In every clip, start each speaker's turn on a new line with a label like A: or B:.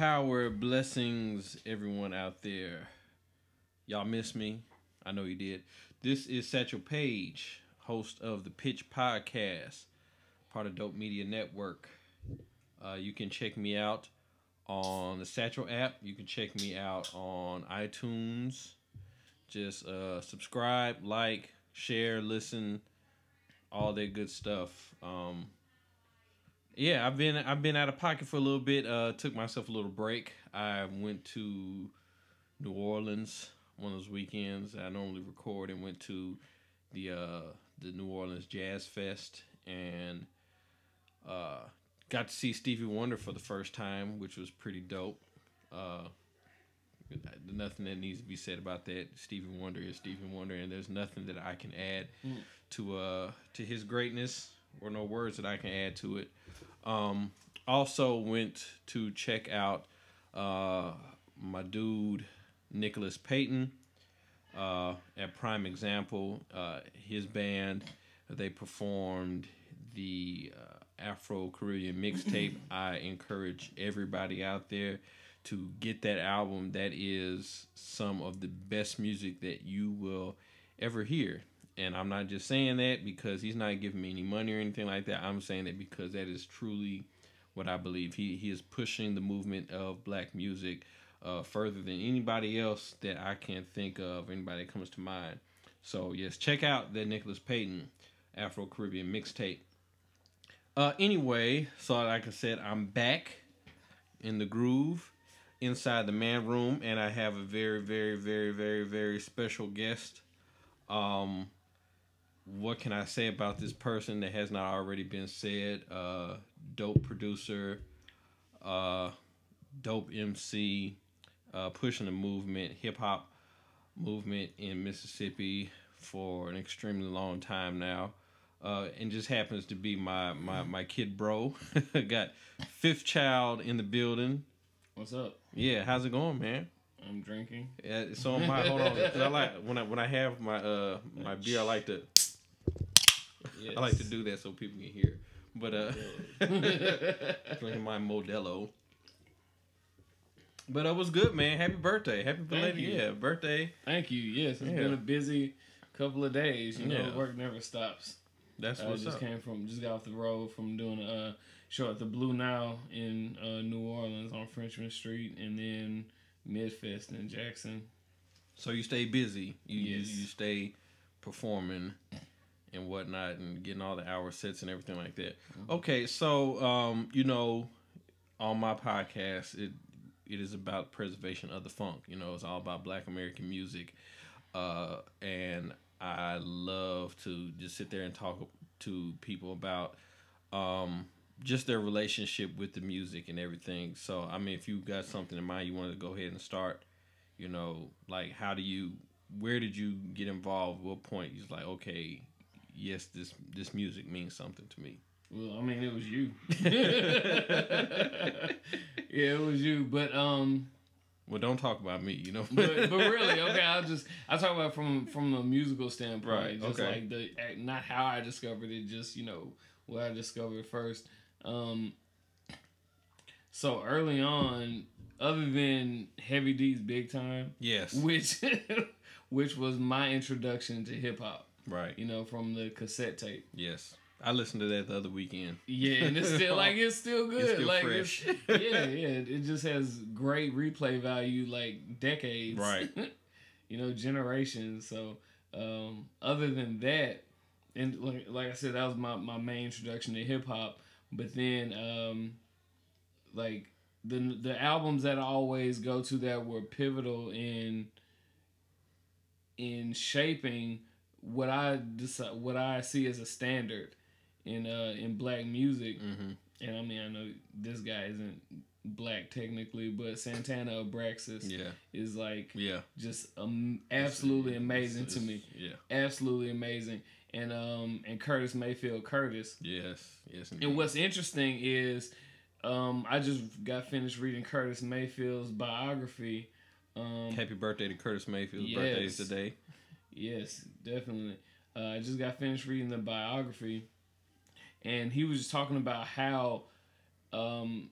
A: Power, blessings, everyone out there. Y'all miss me? I know you did. This is Satchel Page, host of the Pitch Podcast, part of Dope Media Network. Uh, you can check me out on the Satchel app. You can check me out on iTunes. Just uh, subscribe, like, share, listen, all that good stuff. Um, yeah, I've been I've been out of pocket for a little bit. Uh, took myself a little break. I went to New Orleans one of those weekends. I normally record and went to the uh, the New Orleans Jazz Fest and uh, got to see Stevie Wonder for the first time, which was pretty dope. Uh, nothing that needs to be said about that. Stevie Wonder is Stevie Wonder, and there's nothing that I can add
B: Mm.
A: to uh to his greatness, or no words that I can add to it. Um, also went to check out uh my dude Nicholas Payton uh, at Prime Example. Uh, his band they performed the uh, Afro Caribbean mixtape. I encourage everybody out there to get that album. That is some of the best music that you will ever hear. And I'm not just saying that because he's not giving me any money or anything like that. I'm saying that because that is truly what I believe. He he is pushing the movement of black music uh, further than anybody else that I can think of, anybody that comes to mind. So yes, check out the Nicholas Payton Afro Caribbean mixtape. Uh, anyway, so like I said, I'm back in the groove inside the man room, and I have a very, very, very, very, very special guest. Um, what can I say about this person that has not already been said? Uh, dope producer, uh, dope MC, uh, pushing the movement, hip hop movement in Mississippi for an extremely long time now. Uh, and just happens to be my, my, my kid bro. Got fifth child in the building.
B: What's up?
A: Yeah, how's it going, man?
B: I'm drinking.
A: Yeah, so my hold on, 'cause I like when I when I have my uh my beer, I like to
B: Yes.
A: I like to do that so people can hear. But uh, drinking my Modelo. But it was good, man. Happy birthday, happy belated yeah birthday.
B: Thank you. Yes, it's
A: Yeah.
B: been a busy couple of days. You know,
A: Yeah.
B: work never stops.
A: That's
B: I
A: what's
B: just
A: up.
B: came from, just got off the road from doing a show at the Blue Nile in uh, New Orleans on Frenchmen Street, and then Midfest in Jackson.
A: So you stay busy. You you, you stay performing and whatnot and getting all the hour sets and everything like that.
B: Mm-hmm.
A: Okay, so um, you know, on my podcast, it it is about preservation of the funk. You know, it's all about Black American music, uh, and I love to just sit there and talk to people about um, just their relationship with the music and everything. So, I mean, if you got something in mind, you wanted to go ahead and start. You know, like how do you, where did you get involved? What point you're like, okay, yes, this this music means something to me.
B: Well, I mean, it was you. yeah, it was you. But um,
A: Well, don't talk about me. You know,
B: but, but really, okay, I'll just I'll talk about from from a musical standpoint,
A: Right,
B: Just
A: okay.
B: like the not how I discovered it, just you know what I discovered first. Um, so early on, other than Heavy D's Big Tyme,
A: yes,
B: which which was my introduction to hip hop,
A: right,
B: you know, from the cassette tape.
A: yes. I listened to that the other weekend.
B: Yeah, and it's still like it's still good.
A: still
B: like
A: fresh.
B: It's, yeah, yeah. It just has great replay value, like decades.
A: Right.
B: you know, generations. So, um, other than that, and like, like I said, that was my, my main introduction to hip hop. But then, um, like the the albums that I always go to that were pivotal in in shaping what I decide, what I see as a standard in uh in black music.
A: hmm
B: And I mean, I know this guy isn't black technically, but Santana Abraxas
A: Yeah,
B: is like
A: yeah.
B: just um, absolutely amazing
A: It's-
B: to me.
A: Yeah,
B: Absolutely amazing. And um and Curtis Mayfield Curtis.
A: yes, yes.
B: And what's interesting is um I just got finished reading Curtis Mayfield's biography. Um
A: Happy birthday to Curtis Mayfield.
B: Yes.
A: birthday is today.
B: Yes, definitely. Uh, I just got finished reading the biography, and he was just talking about how um,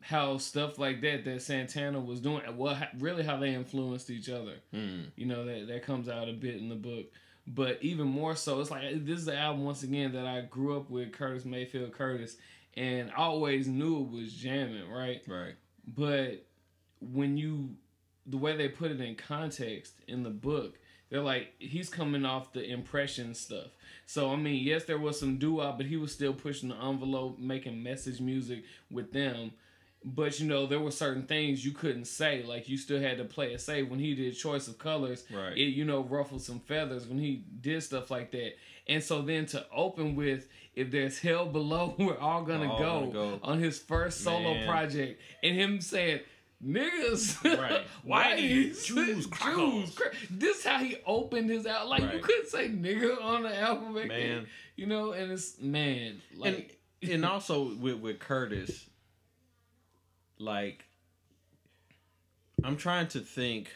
B: how stuff like that that Santana was doing, well, really how they influenced each other.
A: Mm.
B: You know that that comes out a bit in the book, but even more so, it's like this is the album once again that I grew up with Curtis Mayfield Curtis, and I always knew it was jamming, right?
A: Right.
B: But when you the way they put it in context in the book, they're like he's coming off the impression stuff. So I mean, yes, there was some doo but he was still pushing the envelope, making message music with them. But you know, there were certain things you couldn't say. Like you still had to play it safe. When he did choice of colors,
A: Right.
B: it you know ruffled some feathers when he did stuff like that. And so then to open with if there's hell below, we're all gonna,
A: All
B: go,
A: gonna go.
B: on his first solo
A: Man.
B: project, and him saying. Niggas,
A: Right.
B: whiteys,
A: Jews, crackers."
B: cra- This is how he opened his out. Like you couldn't say nigga on the album then, you know. And it's man, like
A: and and also with with Curtis, like I'm trying to think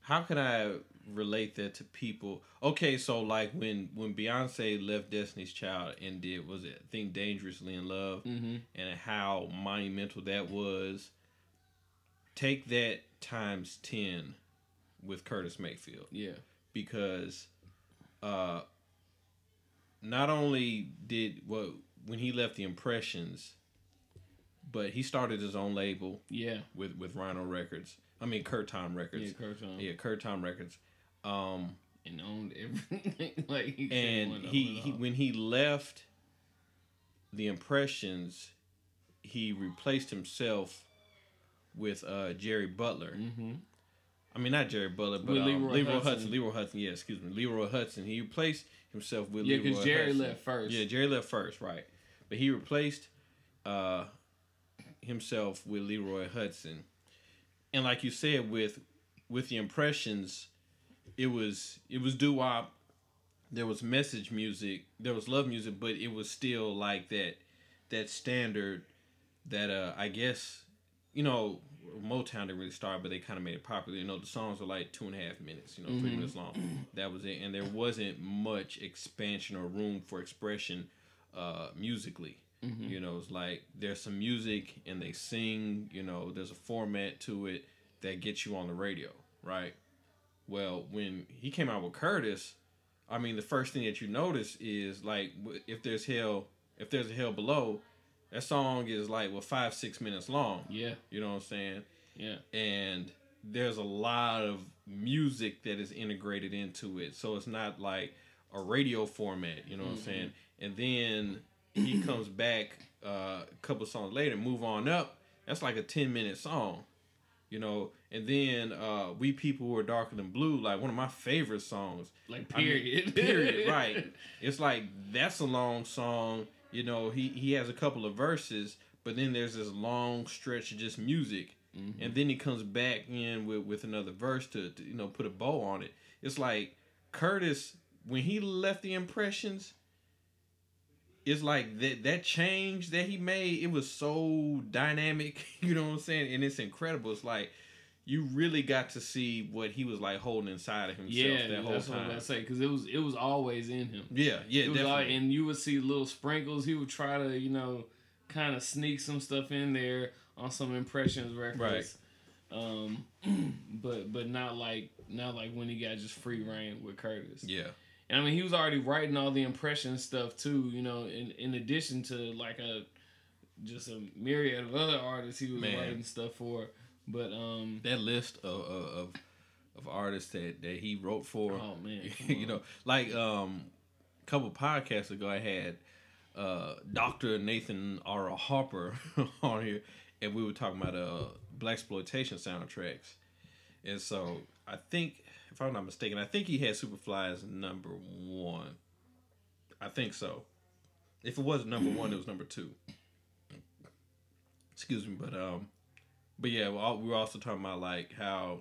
A: how can I relate that to people? Okay, so like when when Beyonce left Destiny's Child and did was it I think Dangerously in Love
B: Mhm.
A: and how monumental that was. Take that times ten with Curtis Mayfield
B: yeah,
A: because uh not only did well when he left the impressions but he started his own label
B: yeah,
A: with with Rhino Records. I mean Curtom
B: yeah,
A: Records.
B: Kurt on,
A: Yeah, Curtom Records. Um
B: and owned everything. like he
A: and he, he when he left the impressions he replaced himself with uh Jerry Butler.
B: Mhm.
A: I mean, not Jerry Butler, but um,
B: Leroy
A: Leroy,
B: Hutson.
A: Hutson. Leroy Hutson, yeah, excuse me, Leroy Hutson. He replaced himself with
B: Yeah, because Jerry
A: Hudson.
B: left first.
A: Yeah, Jerry left first, right? But he replaced uh, himself with Leroy Hutson, and like you said, with with the impressions, it was it was doo wop. There was message music, there was love music, but it was still like that that standard that uh I guess you know Motown didn't really start, but they kind of made it popular. You know, the songs were like two and a half minutes, you know, three minutes long. That was it, and there wasn't much expansion or room for expression uh, musically. You know, it's like there's some music and they sing. You know, there's a format to it that gets you on the radio, right? Well, when he came out with Curtis, I mean, the first thing that you notice is like if there's hell, if there's a hell below, that song is like well five six minutes long.
B: Yeah,
A: You know what I'm saying?
B: yeah,
A: And there's a lot of music that is integrated into it, so it's not like a radio format. You know what I'm saying? And then he comes back uh, a couple songs later, move on up. That's like a ten minute song. You know, and then uh, we people who are darker than blue, like one of my favorite songs.
B: like
A: I mean,
B: period,
A: period. Right. It's like that's a long song. You know, he he has a couple of verses, but then there's this long stretch of just music,
B: Mm-hmm.
A: and then he comes back in with with another verse to, to you know put a bow on it. It's like Curtis when he left the impressions. It's like that that change that he made. It was so dynamic. You know what I'm saying? And it's incredible. It's like you really got to see what he was like holding inside of himself
B: yeah,
A: that whole
B: that's what I was
A: time.
B: say because it was it was always in him.
A: Yeah, yeah,
B: It was
A: definitely.
B: all, and you would see little sprinkles. He would try to, you know, kind of sneak some stuff in there on some impressions records. Right. Um, but but not like not like when he got just free reign with Curtis.
A: yeah,
B: And I mean, he was already writing all the impression stuff too. You know, in in addition to like a just a myriad of other artists he was
A: Man.
B: writing stuff for. But um,
A: that list of of, of, artists that, that he wrote for,
B: oh man,
A: you know, like um, a couple podcasts ago, I had uh, Doctor Nathan R. Harper on here, and we were talking about uh blaxploitation soundtracks, and so I think, if I'm not mistaken, I think he had Superfly as number one. I think so. If it wasn't number one, it was number two. Excuse me, but um, but yeah, we were also talking about like how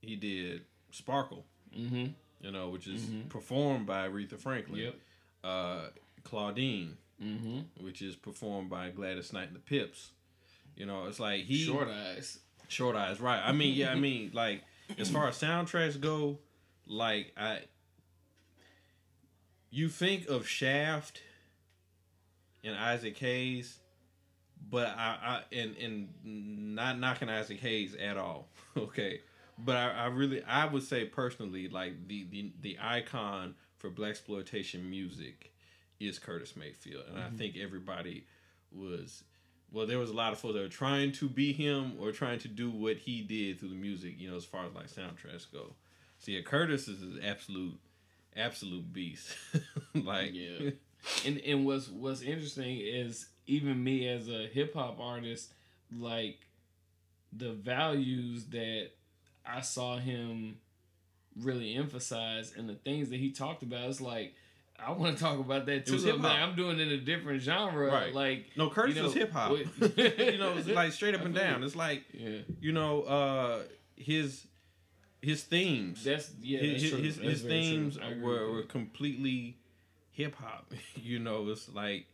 A: he did Sparkle,
B: Mm-hmm.
A: you know, which is performed by Aretha Franklin.
B: Yep.
A: Uh, Claudine,
B: Mm-hmm.
A: which is performed by Gladys Knight and the Pips. You know, it's like he
B: Short eyes.
A: Short Eyes, right? I mean, yeah, I mean, like as far as soundtracks go, like I, you think of Shaft and Isaac Hayes, but I, I and and not knocking Isaac Hayes at all. okay, but I, I really I would say personally like the the the icon for blaxploitation music is Curtis Mayfield, and
B: Mm-hmm.
A: I think everybody was. Well, there was a lot of folks that were trying to be him or trying to do what he did through the music, you know, as far as like soundtracks go. So yeah, Curtis is an absolute, absolute beast. like,
B: Yeah. and and what's what's interesting is even me as a hip hop artist, like the values that I saw him really emphasize and the things that he talked about. It's like I want to talk about that too.
A: was
B: but
A: hip-hop.
B: I'm doing it in a different genre.
A: Right.
B: Like
A: no, Curtis
B: you know,
A: is hip hop. you know, it's like straight up and down. It's like
B: yeah,
A: you know, uh, his his themes.
B: that's yeah.
A: his
B: that's true.
A: his, his themes were, were completely hip hop. you know, it's like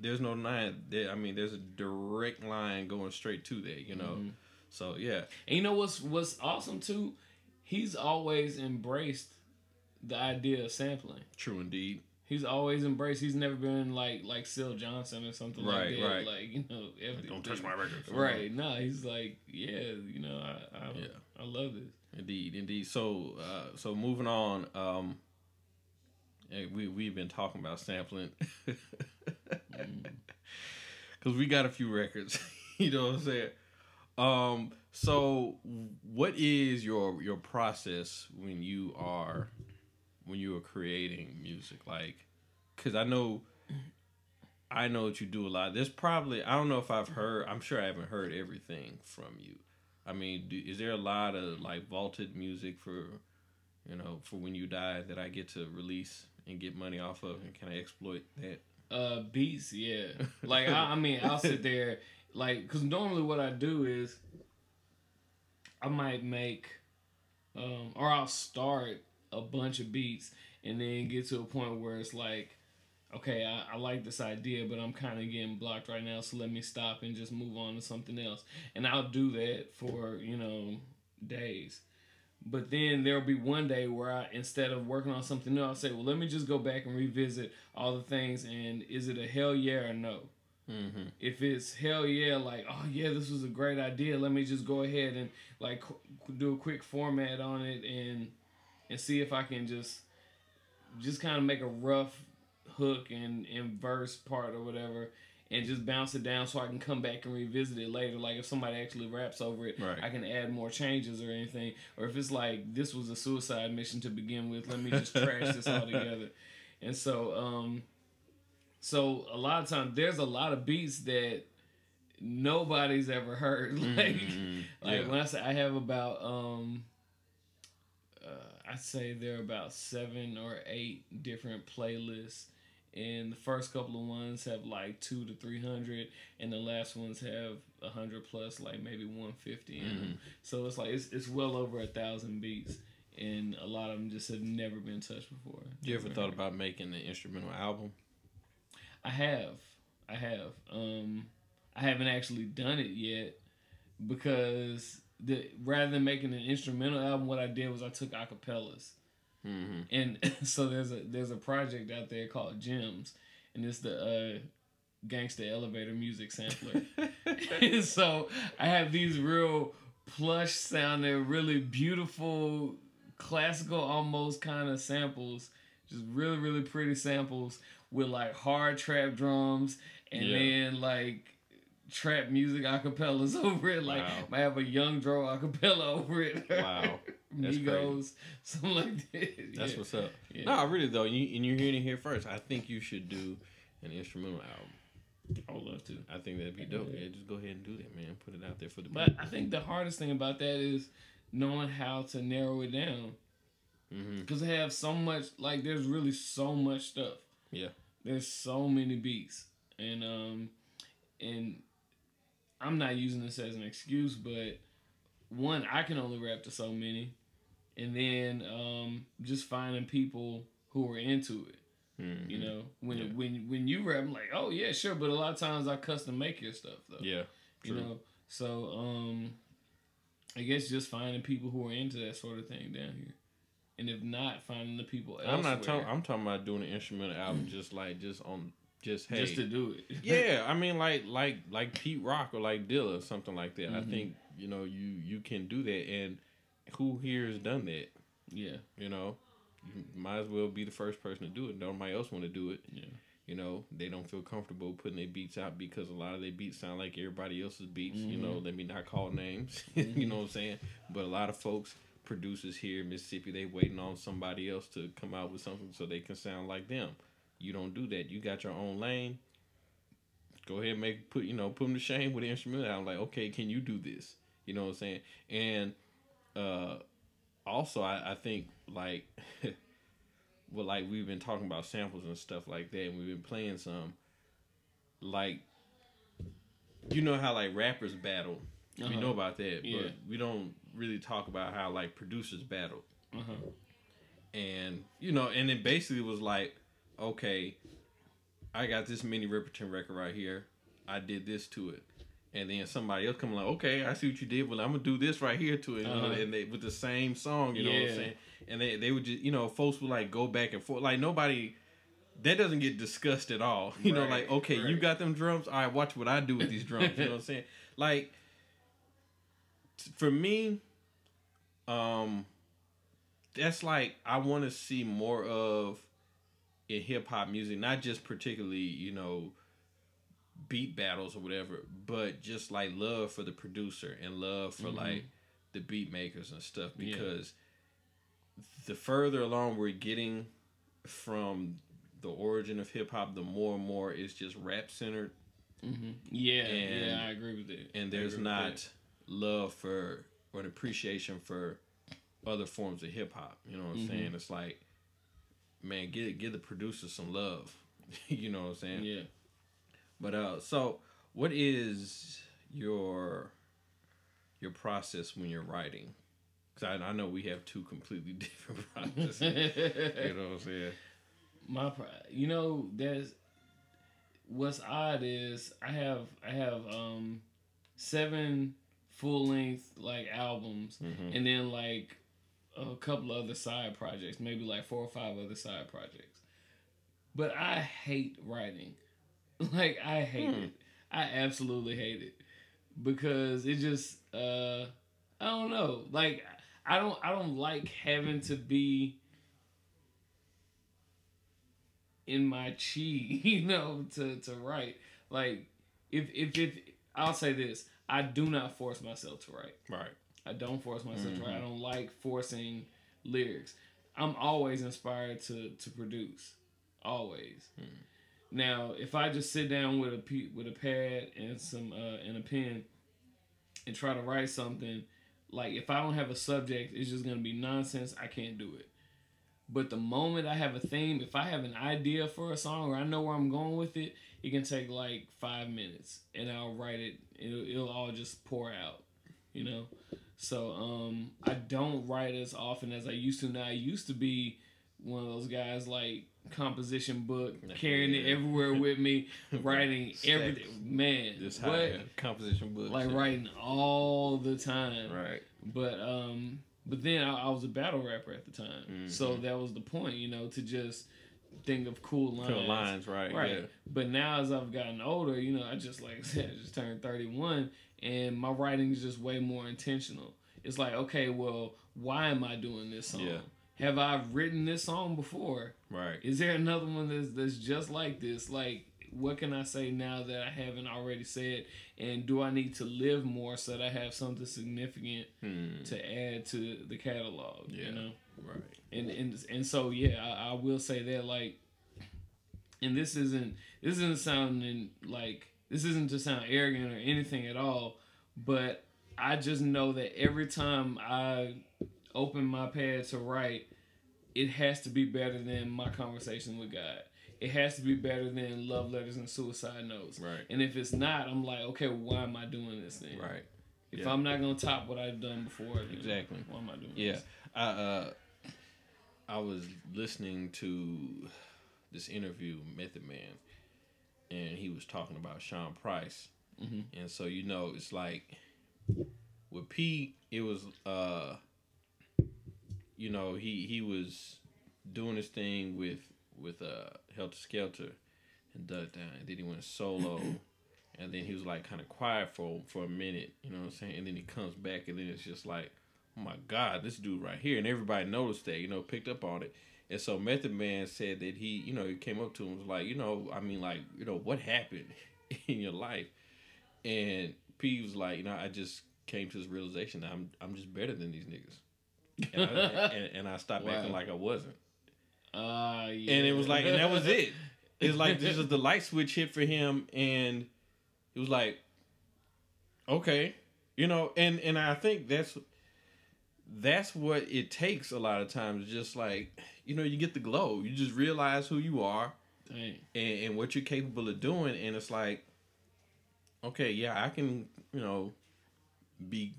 A: there's no line. There, I mean, there's a direct line going straight to there. You know,
B: Mhm.
A: so yeah,
B: And you know what's what's awesome too? He's always embraced the idea of sampling.
A: true indeed.
B: He's always embraced. He's never been like like Syl Johnson or something
A: Right,
B: like that.
A: right.
B: Like you know, everything.
A: Don't touch my records.
B: Right. No, he's like, yeah, you know, I I,
A: Yeah.
B: I love this.
A: Indeed, indeed. So, uh, so moving on. Um, we we've been talking about sampling because we got a few records. you know what I'm saying? Um, so what is your your process when you are when you are creating music? Like, because I know. I know that you do a lot. There's probably I don't know if I've heard. I'm sure I haven't heard everything from you. I mean, do, is there a lot of like vaulted music for, you know, for when you die that I get to release and get money off of, and can I exploit that?
B: Uh, beats, yeah. Like I, I mean, I'll sit there, like, because normally what I do is, I might make, um, or I'll start a bunch of beats and then get to a point where it's like, okay, I, I like this idea, but I'm kind of getting blocked right now, so let me stop and just move on to something else. And I'll do that for you know days. But then there'll be one day where I, instead of working on something new, I'll say, well, let me just go back and revisit all the things. And is it a hell yeah or no?
A: Mm-hmm.
B: If it's hell yeah, like, oh yeah, this was a great idea. Let me just go ahead and like qu- do a quick format on it and and see if I can just just kind of make a rough hook and, and verse part or whatever and just bounce it down so I can come back and revisit it later. Like if somebody actually raps over it,
A: Right.
B: I can add more changes or anything. Or if it's like this was a suicide mission to begin with, let me just trash this all together. And so, um, so a lot of times there's a lot of beats that nobody's ever heard. Like,
A: Mhm.
B: like
A: Yeah.
B: when I say I have about um uh, I'd say there are about seven or eight different playlists and the first couple of ones have like two to three hundred and the last ones have a hundred plus like maybe 150
A: Mm-hmm.
B: so it's like it's, it's well over a thousand beats and a lot of them just have never been touched before Do
A: You ever thought
B: heard.
A: about making an instrumental album?
B: I have. I have. Um, I haven't actually done it yet because the rather than making an instrumental album, what I did was I took acapellas,
A: Mm-hmm.
B: and so there's a there's a project out there called Gems, and it's the uh, gangsta elevator music sampler. and so I have these real plush sounding, really beautiful, classical almost kind of samples, just really really pretty samples with like hard trap drums and
A: Yeah.
B: then like trap music acapellas over it. Like
A: Wow.
B: might have a young dro acapella over it.
A: Wow. That's
B: Migos, something like that.
A: That's
B: yeah.
A: what's up.
B: Yeah.
A: No, really though, you, and you're hearing it here first. I think you should do an instrumental album.
B: I would love to.
A: I think that'd be dope.
B: Yeah.
A: Just go ahead and do that, man. Put it out there for the
B: But I think the hardest thing about that is knowing how to narrow it down. Because they have so much, like, there's really so much stuff.
A: Yeah.
B: There's so many beats. And, um, and I'm not using this as an excuse, but one, I can only rap to so many. And then, um, just finding people who are into it.
A: Mhm.
B: You know, when
A: Yeah.
B: when when you rap, I'm like, oh yeah, sure. But a lot of times I custom make your stuff though.
A: Yeah.
B: you know so um i guess just finding people who are into that sort of thing down here and if not finding the people
A: I'm not talking. I'm talking about doing an instrumental album, just like just on, just hey,
B: just to do it.
A: yeah, I mean, like like like Pete Rock or like Dilla, or something like that. I
B: Mhm.
A: think you know you you can do that, and who here has done that?
B: yeah,
A: You know, you might as well be the first person to do it. Nobody else want to do it.
B: yeah,
A: You know, they don't feel comfortable putting their beats out because a lot of their beats sound like everybody else's beats. You know, mm-hmm. let me not call names. Mm-hmm. you know what I'm saying? But a lot of folks, producers here in Mississippi, they waiting on somebody else to come out with something so they can sound like them. You don't do that. You got your own lane. Go ahead and make put you know put them to shame with the instrumental. I'm like, okay, can you do this? You know what I'm saying? And uh also I, I think like well like we've been talking about samples and stuff like that and we've been playing some like you know how like rappers battle we
B: Uh-huh.
A: know about that
B: Yeah.
A: but we don't really talk about how like producers battle
B: uh huh,
A: and you know and it basically was like okay i got this Minnie Riperton record right here i did this to it and then somebody else come like okay i see what you did well i'm gonna do this right here to it
B: Uh-huh.
A: and they with the same song you know what i'm saying? And they, they would just you know folks would like go back and forth. Like nobody that doesn't get discussed at all. You know like okay you got them drums? All right watch what i do with these drums you know what i'm saying? Like for me um that's like I want to see more of in hip hop music, not just particularly you know beat battles or whatever, but just like love for the producer and love for
B: Mhm.
A: like the beat makers and stuff
B: Yeah.
A: because the further along we're getting from the origin of hip hop, the more and more it's just rap centered
B: hmm yeah,
A: And-
B: yeah. I agree with that.
A: and there's not love for or an appreciation for other forms of hip hop. You know what I'm
B: Mhm.
A: saying? It's like, man, give give the producer some love. you know what I'm saying?
B: Yeah.
A: But uh, so what is your your process when you're writing? Because I, I know we have two completely different processes. you know what I'm saying?
B: My, you know, there's what's odd is I have I have um seven full length like albums,
A: Mhm.
B: and then like a couple other side projects, maybe like four or five other side projects. But I hate writing. Like I hate
A: Hmm.
B: it. I absolutely hate it because it just uh I don't know. Like I don't I don't like having to be in my chi, you know, to to write. Like if if if I'll say this, I do not force myself to write.
A: Right.
B: I don't force myself to write. I
A: Mhm.
B: don't like forcing lyrics. I'm always inspired to to produce. Always.
A: Mhm.
B: Now, if I just sit down with a with a pad and some uh, and a pen and try to write something, like if I don't have a subject, it's just gonna be nonsense. I can't do it. But the moment I have a theme, if I have an idea for a song or I know where I'm going with it, it can take like five minutes and I'll write it. It'll, it'll all just pour out, you know. So um, I don't write as often as I used to. Now I used to be one of those guys like composition book, carrying it everywhere with me, writing everything. Man,
A: Just
B: what?
A: composition book,
B: Like
A: and-
B: writing all the time.
A: Right.
B: But um, but then I, I was a battle rapper at the time, so
A: Mhm.
B: that was the point, you know, to just think of cool lines.
A: Cool lines, right?
B: Right.
A: Yeah.
B: But now as I've gotten older, you know, I just like I said, I just turned 31 and my writing is just way more intentional. It's like, okay, well, why am I doing this song?
A: Yeah.
B: Have I written this song before?
A: Right.
B: Is there another one that's that's just like this? Like what can I say now that I haven't already said? And do I need to live more so that I have something significant
A: Hmm.
B: to add to the catalog?
A: Yeah.
B: You know?
A: Right.
B: and and and so yeah, I, I will say that like, and this isn't this isn't sounding like this isn't to sound arrogant or anything at all, but I just know that every time I open my pad to write, it has to be better than my conversation with God. It has to be better than love letters and suicide notes.
A: Right.
B: And if it's not, I'm like, okay, why am I doing this thing?
A: Right.
B: If
A: Yeah.
B: I'm not gonna top what I've done before,
A: Exactly.
B: Why am I doing
A: Yeah,
B: this?
A: I uh, I was listening to this interview Method Man, and he was talking about Sean Price,
B: Mhm.
A: and so you know it's like with Pete, it was uh, you know he he was doing his thing with with uh Heltah Skeltah, and Duck Down. And then he went solo. and then he was like kind of quiet for for a minute, you know what I'm saying? And then he comes back and then it's just like, oh my God, this dude right here. And everybody noticed that, you know, picked up on it. And so Method Man said that he, you know, he came up to him was like, you know, I mean, like, you know, what happened in your life? And P was like, you know, I just came to this realization that I'm I'm just better than these niggas. And I, and, and I stopped
B: Wow.
A: acting like I wasn't.
B: Uh, yeah.
A: And it was like, and that was it. It's like this is the light switch hit for him, and it was like, okay, you know, and and I think that's that's what it takes a lot of times. Just like you know, you get the glow, you just realize who you are and, and what you're capable of doing, and it's like, okay, yeah, I can, you know, be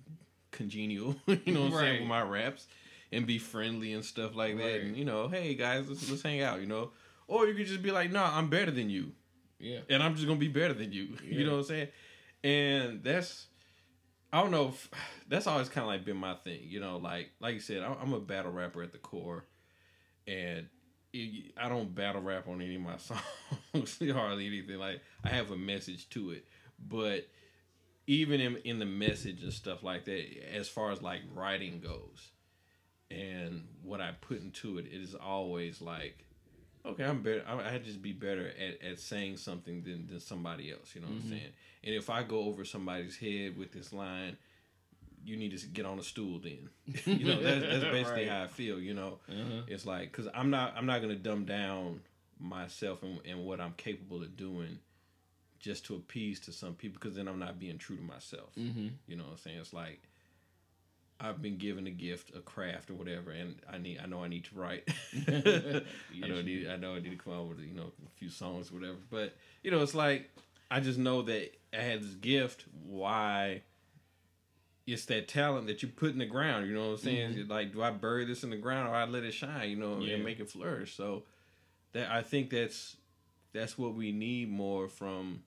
A: congenial, you know, what I'm saying with my raps, and be friendly and stuff like that,
B: Right.
A: and you know, hey guys, let's let's hang out, you know, or you could just be like, no, I'm better than you,
B: Yeah.
A: and I'm just gonna be better than you, you know what I'm saying, and that's. I don't know. If, that's always kind of like been my thing, you know. Like, like you said, I'm I'm a battle rapper at the core, and it, I don't battle rap on any of my songs hardly anything. Like I have a message to it, but even in in the message and stuff like that, as far as like writing goes, and what I put into it, it is always like, okay, I'm better. I, I just be better at, at saying something than than somebody else. You know what I'm saying? And if I go over somebody's head with this line. You need to get on a stool, then. you know that's, that's basically
B: Right.
A: how I feel. You know,
B: Uh-huh.
A: it's like because I'm not I'm not gonna dumb down myself and, and what I'm capable of doing just to appease to some people because then I'm not being true to myself.
B: Mm-hmm.
A: You know what I'm saying? It's like I've been given a gift, a craft or whatever, and I need I know I need to write. I know I need I know I need to come out with you know a few songs or whatever. But you know it's like I just know that I had this gift. Why? It's that talent that you put in the ground. You know what I'm saying? Like, do I bury this in the ground or I let it shine? You know,
B: Yeah.
A: and make it flourish. So that I think that's that's what we need more from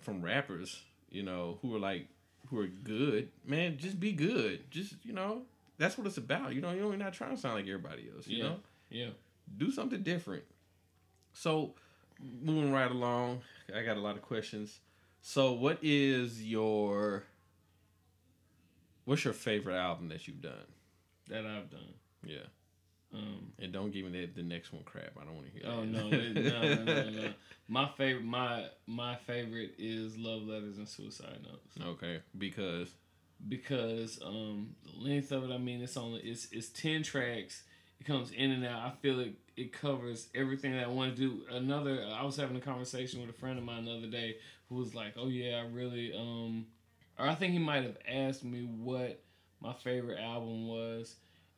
A: from rappers. You know, who are like who are good. Man, just be good. Just you know, that's what it's about. You know, you're not trying to sound like everybody else. You
B: Yeah.
A: know
B: Yeah.
A: do something different. So, moving right along, I got a lot of questions. So, what is your what's your favorite album that you've done?
B: That I've done.
A: Yeah,
B: Um,
A: and don't give me that the next one crap. I don't want to hear.
B: oh
A: that.
B: no, it- no, no, no, no. My favorite, my my favorite is Love Letters and Suicide Notes
A: okay, because
B: because um the length of it. I mean, it's only it's it's ten tracks. It comes in and out. I feel it. It covers everything that I want to do. Another, I was having a conversation with a friend of mine the other day who was like, "Oh yeah, I really um," or I think he might have asked me what my favorite album was,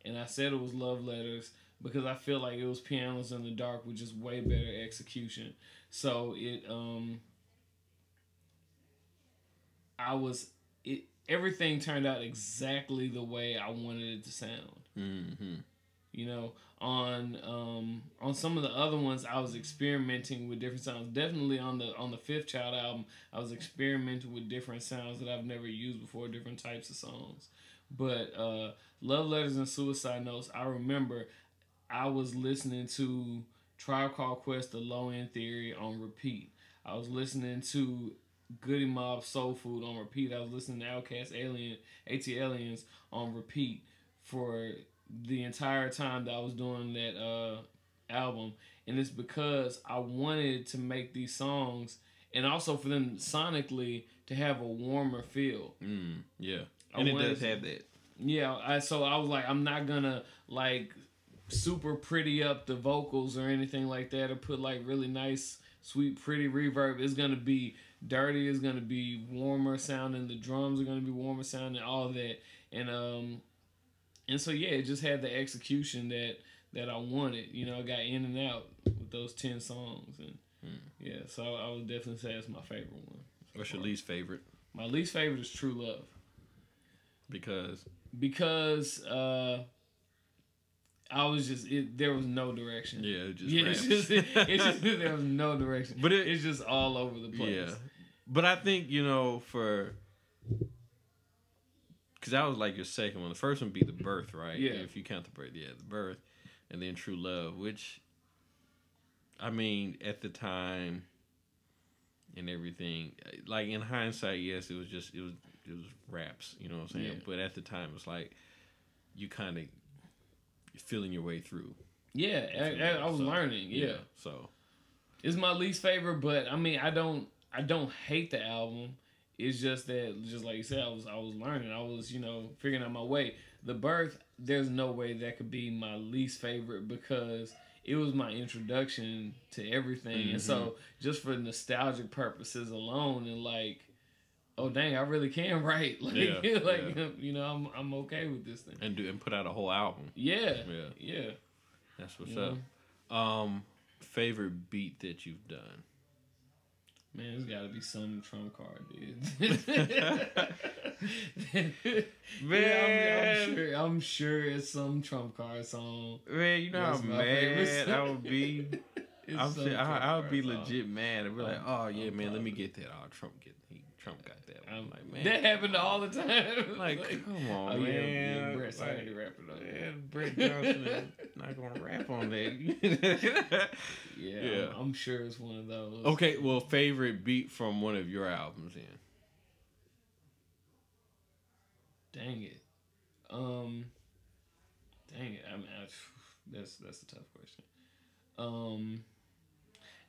B: and I said it was Love Letters because I feel like it was Pianos in the Dark with just way better execution. So it um, I was it. Everything turned out exactly the way I wanted it to sound
A: mm-hmm.
B: you know on um on some of the other ones i was experimenting with different sounds definitely on the on the fifth child album i was experimenting with different sounds that i've never used before different types of songs but uh love letters and suicide notes i remember i was listening to tribe called quest the low end theory on repeat. I was listening to goodie mob soul food on repeat. I was listening to outkast alien ATLiens on repeat for the entire time that I was doing that uh, album, and it's because I wanted to make these songs, and also for them sonically to have a warmer feel.
A: mm, yeah, and it does have that.
B: Yeah, I so I was like, I'm not gonna like super pretty up the vocals or anything like that, or put like really nice, sweet, pretty reverb. It's gonna be dirty. It's gonna be warmer sounding. The drums are gonna be warmer sounding. All that, and um, and so yeah, it just had the execution that that I wanted. You know, I got in and out with those ten songs, and yeah, so I would definitely say it's my favorite one.
A: What's your least favorite?
B: My least favorite is True Love.
A: Because
B: because uh I was just it, there was no direction.
A: yeah, it just
B: yeah, it's just it's just there was no direction.
A: But it-
B: it's just all over the place.
A: Yeah, but I think you know for because that was like your second one. The first one be the birth, right?
B: Yeah.
A: If you count the birth, yeah, the birth, and then true love, which I mean, at the time and everything, like in hindsight, yes, it was just it was it was raps, you know what I'm saying?
B: Yeah.
A: But at the time, it's like you kind of feeling your way through.
B: Yeah, I, I, was
A: So,
B: learning. Yeah.
A: So
B: it's my least favorite, but I mean, I don't, I don't hate the album. It's just that, just like you said, I was, I was learning. I was, you know, figuring out my way. The birth, there's no way that could be my least favorite because it was my introduction to everything, and so mm-hmm. just for nostalgic purposes alone, and like, oh dang, I really can write. Like,
A: Yeah,
B: like
A: yeah.
B: you know, I'm, I'm okay with this thing.
A: and do and put out a whole album.
B: Yeah,
A: Yeah,
B: yeah.
A: that's what's
B: You know?
A: up. Um, favorite beat that you've done.
B: Man, there's got to be some trump card, dude. Yeah, I'm, I'm sure. I'm sure it's some trump card song.
A: Man, you know
B: That's
A: how mad I would be.
B: It's
A: I'm I, I would be
B: song.
A: legit mad. I'd be like, oh yeah, man, let me get that. Oh, Trump get he, Trump got that. I'm
B: Um,
A: like, man,
B: that happened all the time.
A: like, come on,
B: oh,
A: man.
B: yeah, yeah, Brett
A: Like,
B: rapping on that.
A: man, Brett Johnson not gonna rap on that.
B: Yeah,
A: Yeah.
B: I'm, I'm sure it's one of those.
A: okay, well, favorite beat from one of your albums, then.
B: Dang it. Um. Dang it. I mean, I, that's that's a tough question. Um.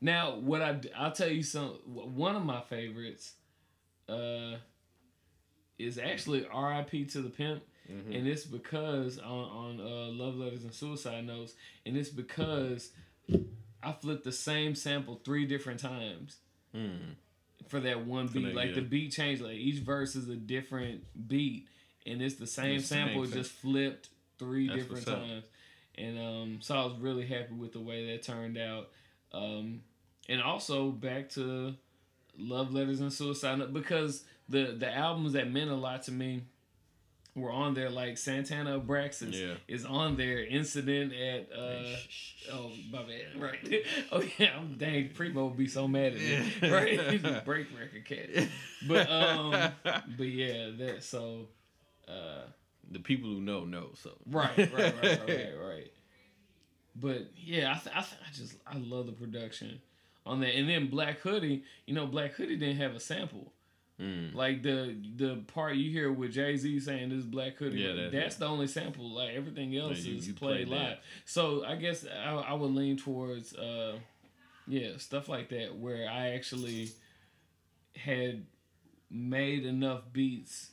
B: Now, what I I'll tell you some. One of my favorites, uh, is actually R.I.P. to the Pimp,
A: Mm-hmm.
B: and it's because on on uh, Love Letters and Suicide Notes, and it's because I flipped the same sample three different times
A: Mm.
B: for that one beat.
A: that,
B: like
A: yeah.
B: the beat changed. Like each verse is a different beat, and it's the same
A: It's
B: sample, just flipped three
A: That's
B: different times. And um, so I was really happy with the way that turned out. Um, and also back to Love Letters and Suicide because the the albums that meant a lot to me were on there. Like Santana Abraxas
A: Yeah.
B: is on there. Incident at. Uh, Oh, my bad. Right. Oh, yeah. I'm dang. Primo would be so mad at me. Right. He's a break record cat. But, um, but yeah, that, so, uh,
A: the people who know know. So
B: right, right, right, right, right, right. But yeah, I, th- I, th- I just, I love the production on that. And then Black Hoodie, you know, Black Hoodie didn't have a sample.
A: Mm.
B: Like the the part you hear with Jay Z saying this Black Hoodie,
A: Yeah,
B: that's, the only sample. Like everything else
A: you-
B: is
A: you
B: played
A: that.
B: live. So I guess I, I would lean towards, uh, yeah, stuff like that where I actually had made enough beats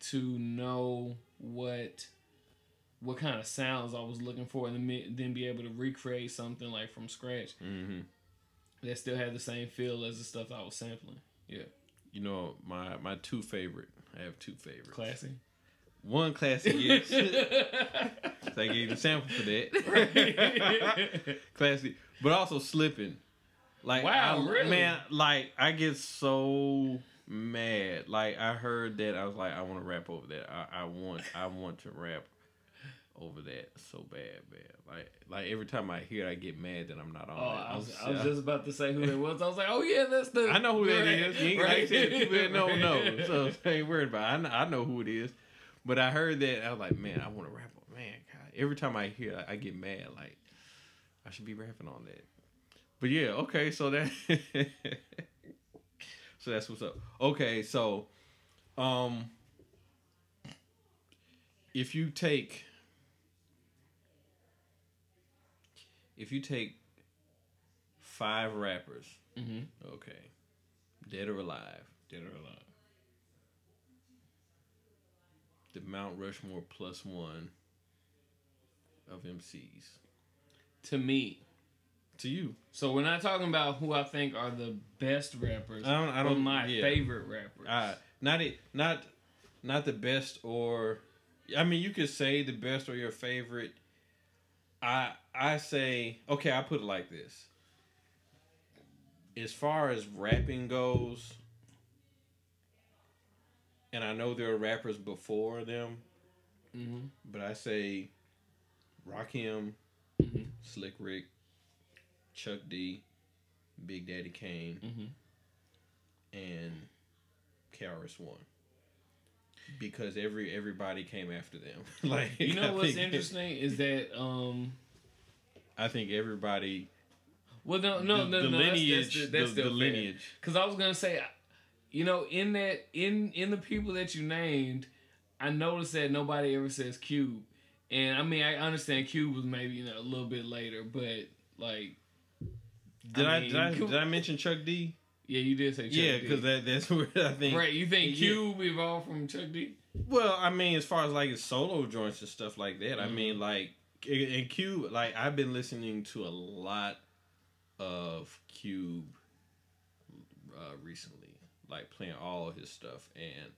B: to know what what kind of sounds I was looking for, and then, be able to recreate something like from scratch
A: hmm
B: that still had the same feel as the stuff I was sampling. Yeah,
A: You know my my two favorite. I have two favorites.
B: classy.
A: One classic yes. so I gave you a sample for that. classic, but also slipping. Like
B: Wow,
A: I-
B: really?
A: man, like I get so mad. Like I heard that, I was like, I want to rap over that. I, I want, I want to rap over that so bad, man. Like, like every time I hear, it, I get mad that I'm not on.
B: Oh. I was, I was just about to say who it was. I was like, oh yeah, that's the.
A: I know who that
B: Right,
A: is. You ain't, like I said, people that so I ain't worried about. It. I know, I know who it is, but I heard that I was like, man, I want to rap on. Man, God, every time I hear, it, I get mad. Like I should be rapping on that. But yeah, okay, so that, so that's what's up. Okay, so, um, if you take, if you take five rappers
B: hmm
A: Okay. Dead or alive.
B: Dead or alive.
A: The Mount Rushmore plus one of MCs.
B: To me,
A: To you.
B: so we're not talking about who I think are the best rappers.
A: I don't I don't
B: my
A: yeah.
B: favorite rappers.
A: Uh, not it not not the best or I mean you could say the best or your favorite. I I say okay, I put it like this. As far as rapping goes, and I know there are rappers before them,
B: hmm
A: but I say Rakim,
B: Mhm.
A: Slick Rick, Chuck D, Big Daddy Kane,
B: hmm
A: and KRS One. Because every everybody came after them. like
B: You know
A: I
B: what's interesting is that um
A: I think everybody
B: Well, no, no,
A: the,
B: no,
A: the
B: no.
A: lineage,
B: that's, that's, that's
A: the, the lineage.
B: Because I was gonna say, you know, in that, in in the people that you named, I noticed that nobody ever says Cube, and I mean, I understand Cube was maybe you know a little bit later, but like,
A: Did I,
B: mean,
A: did I did I mention Chuck D?
B: Yeah, you did say Chuck
A: yeah, because that that's where I think.
B: right, you think
A: Yeah.
B: Cube evolved from Chuck D?
A: Well, I mean, as far as like his solo joints and stuff like that, I
B: Mhm.
A: mean, like in in Cube, like I've been listening to a lot of Cube uh, recently, like playing all of his stuff, and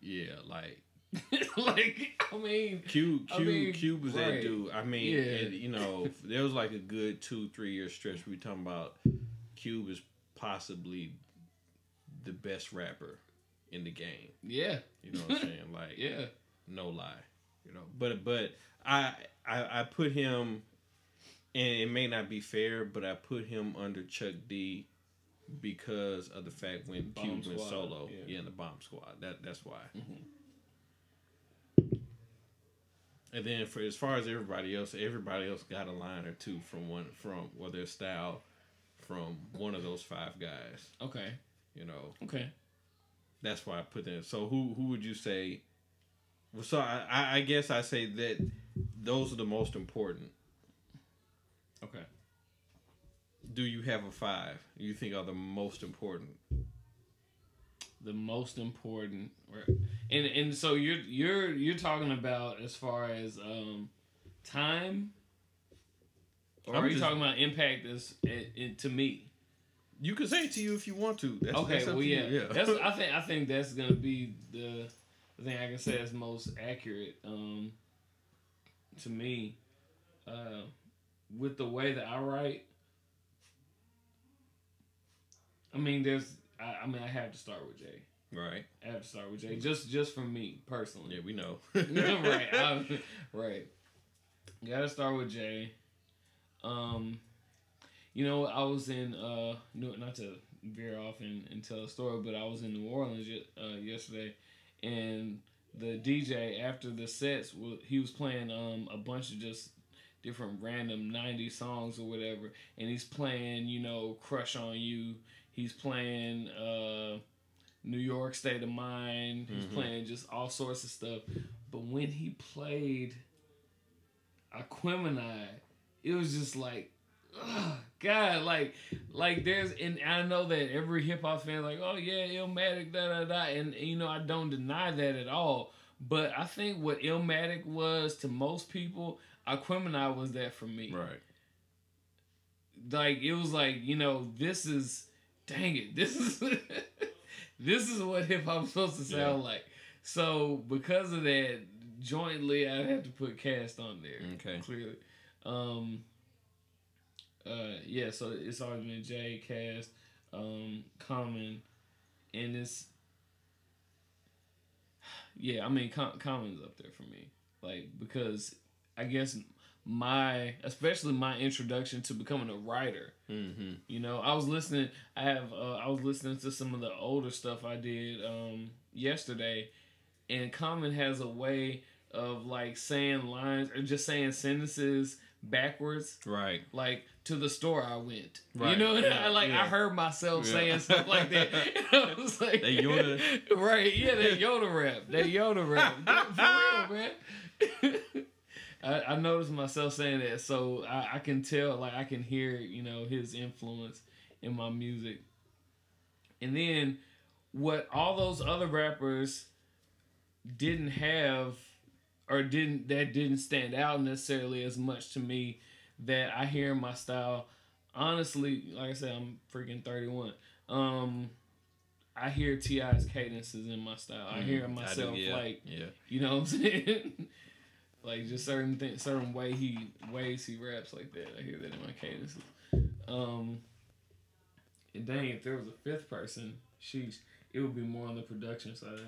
A: yeah, like
B: like, I mean,
A: Cube,
B: I
A: Cube,
B: mean,
A: Cube was
B: right.
A: that dude. I mean,
B: Yeah.
A: and, you know, there was like a good two, three year stretch. We talking about Cube is possibly the best rapper in the game.
B: yeah,
A: You know what I'm saying? Like,
B: yeah,
A: no lie, you know. But but I I, I put him, and it may not be fair, but I put him under Chuck D because of the fact when
B: Bomb
A: Cube went
B: Squad,
A: solo,
B: yeah.
A: yeah. in the Bomb Squad. That that's why.
B: Mhm.
A: And then for as far as everybody else, everybody else got a line or two from one from or their style from one of those five guys.
B: okay,
A: You know,
B: okay.
A: that's why I put that. So who who would you say? Well, so I I- I guess I say that those are the most important.
B: Okay.
A: Do you have a five? You think are the most important?
B: the most important and and so you're you're you're talking about as far as um time or
A: I'm
B: are you
A: just-
B: talking about impact as it, it, to me
A: You can say it to you if you want to. That's,
B: okay
A: that's
B: well
A: to
B: yeah, that's i think i think that's gonna be the, the thing i can say is most accurate um to me uh with the way that i write i mean there's I, I mean i have to start with jay
A: right.
B: I have to start with Jay. Just just for me personally.
A: Yeah, we know.
B: right. I, right. Gotta start with Jay. Um you know, I was in uh New, not to veer off and, and tell a story, but I was in New Orleans uh, yesterday and the DJ after the sets he was playing um a bunch of just different random 90 songs or whatever and he's playing, you know, Crush on You. He's playing uh New York State of Mind. He's
A: Mhm.
B: playing just all sorts of stuff. But when he played Aquemini, it was just like, ugh, God, like, like there's, and I know that every hip hop fan like, oh yeah, Illmatic, da da da, and you know I don't deny that at all. But I think what Illmatic was to most people, Aquemini was that for me
A: right.
B: like it was like you know this is dang it this is this is what hip hop's supposed to sound like so because of that jointly i'd have to put cast on there
A: Okay.
B: clearly um uh yeah so it's always been Jay, cast um common and it's yeah i mean Com- common's up there for me like because i guess my especially my introduction to becoming a writer
A: Mm-hmm.
B: you know i was listening i have uh, i was listening to some of the older stuff i did um yesterday and common has a way of like saying lines or just saying sentences backwards
A: Right.
B: like to the store I went. You
A: Right.
B: know, and I like
A: yeah.
B: I heard myself
A: Yeah.
B: saying stuff like that. I was like,
A: That Yoda-
B: right? Yeah, that Yoda rap, that Yoda rap, for real, man. I, I noticed myself saying that, so I, I can tell, like I can hear, you know, his influence in my music. And then what all those other rappers didn't have or didn't that didn't stand out necessarily as much to me that I hear in my style. Honestly, like I said, I'm freaking 31. Um I hear T.I.'s cadences in my style. I hear
A: Mm-hmm. I do,
B: myself
A: yeah.
B: like
A: Yeah.
B: you know what I'm saying? like just certain things, certain way he ways he raps like that. I hear that in my cadences. Um, and dang, if there was a fifth person, sheesh, it would be more on the production side.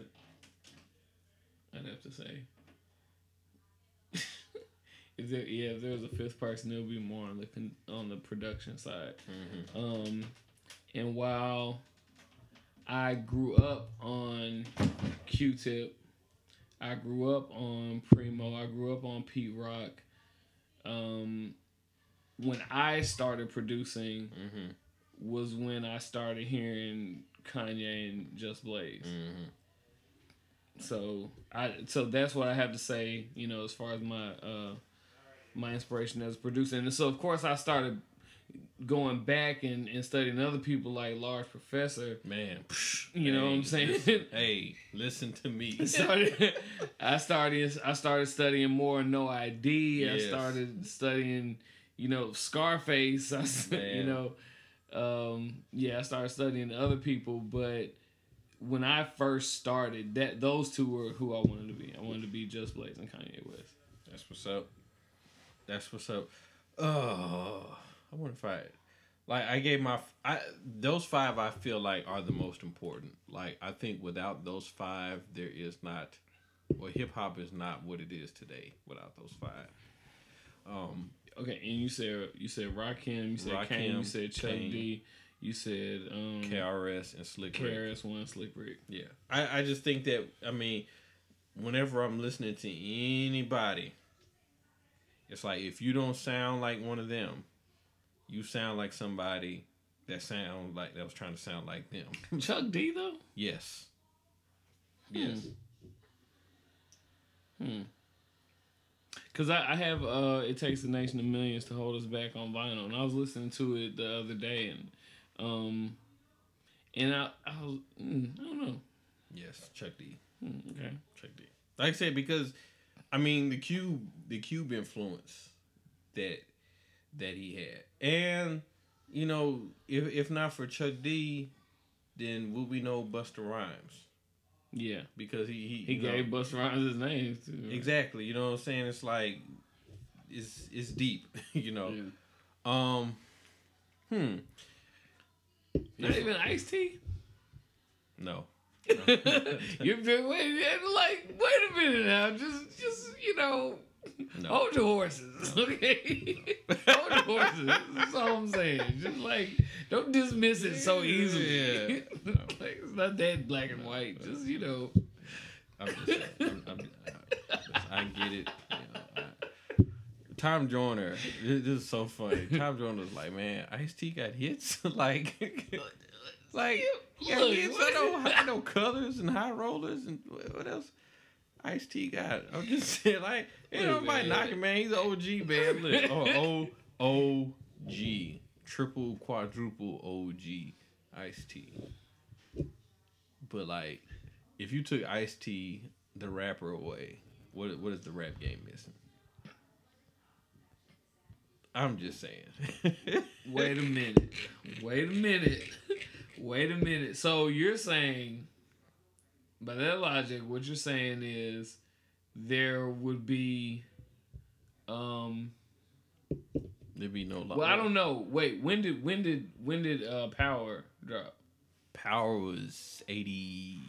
B: I'd have to say. If there, yeah, if there was a fifth person, it would be more on the con- on the production side.
A: Mm-hmm.
B: Um, and while I grew up on Q-Tip, I grew up on Primo, I grew up on Pete Rock. Um, when I started producing
A: Mm-hmm.
B: was when I started hearing Kanye and Just Blaze.
A: Mm-hmm.
B: So I so that's what I have to say. You know, as far as my uh my inspiration as a producer, and so of course I started going back and, and studying other people like Large Professor.
A: Man,
B: You know what I'm saying?
A: listen- hey, listen to me.
B: I started I started I started studying more No ID. I started studying, you know, Scarface. I, you know, um, yeah, I started studying other people, but when I first started, that those two were who I wanted to be. I wanted to be Just Blaze and Kanye West.
A: That's what's up. That's what's up. Oh, I wonder if I like I gave my I those five I feel like are the most important. Like I think without those five there is not well hip hop is not what it is today without those five. Um
B: Okay, and you said you said Rakim, you said Kane, you said Chuck
A: Kane.
B: D, you said um,
A: KRS and Slick Rick.
B: KRS One, Slick Rick.
A: Yeah. I, I just think that I mean, whenever I'm listening to anybody, it's like if you don't sound like one of them, you sound like somebody that sound like that was trying to sound like them.
B: Chuck D though.
A: yes. Yes.
B: Hmm. Cause I, I have uh, it takes a nation of millions to hold us back on vinyl, and I was listening to it the other day, and um, and I I was mm, I don't know.
A: Yes. Chuck D.
B: Hmm, okay.
A: Chuck D. Like I said, because I mean the cube the cube influence that that he had. And, you know, if if not for Chuck D, then would we know Busta Rhymes?
B: Yeah,
A: Because he he,
B: he gave Busta Rhymes his name too.
A: Exactly. You know what I'm saying? It's like it's it's deep, you know.
B: Yeah.
A: Um hmm.
B: Not even Ice T.
A: No.
B: You're wait, like wait a minute now. Just just you know,
A: No.
B: hold your horses, okay? hold your horses. That's all I'm saying. Just like don't dismiss it so easily.
A: Yeah.
B: like, it's not that black and white. Just you know.
A: I'm just. I'm, I'm, I, I get it. You know, I, Tom Joyner, this, is so funny. Tom Joyner was like, "Man, Ice T got hits, like, like yeah,
B: Look,
A: hits. I know, I know colors and high rollers and what else." Ice T got. I'm just saying, like, you know,
B: Look,
A: nobody
B: man.
A: knocking, man. He's an OG, man. Look, oh, O O G, triple, quadruple OG, Ice T. But like, if you took Ice T, the rapper, away, what what is the rap game missing? I'm just saying.
B: Wait a minute. Wait a minute. Wait a minute. So you're saying, by that logic, what you're saying is there would be, um.
A: There'd be no.
B: Well, I don't know. Wait, when did when did when did uh Power drop?
A: Power was eighty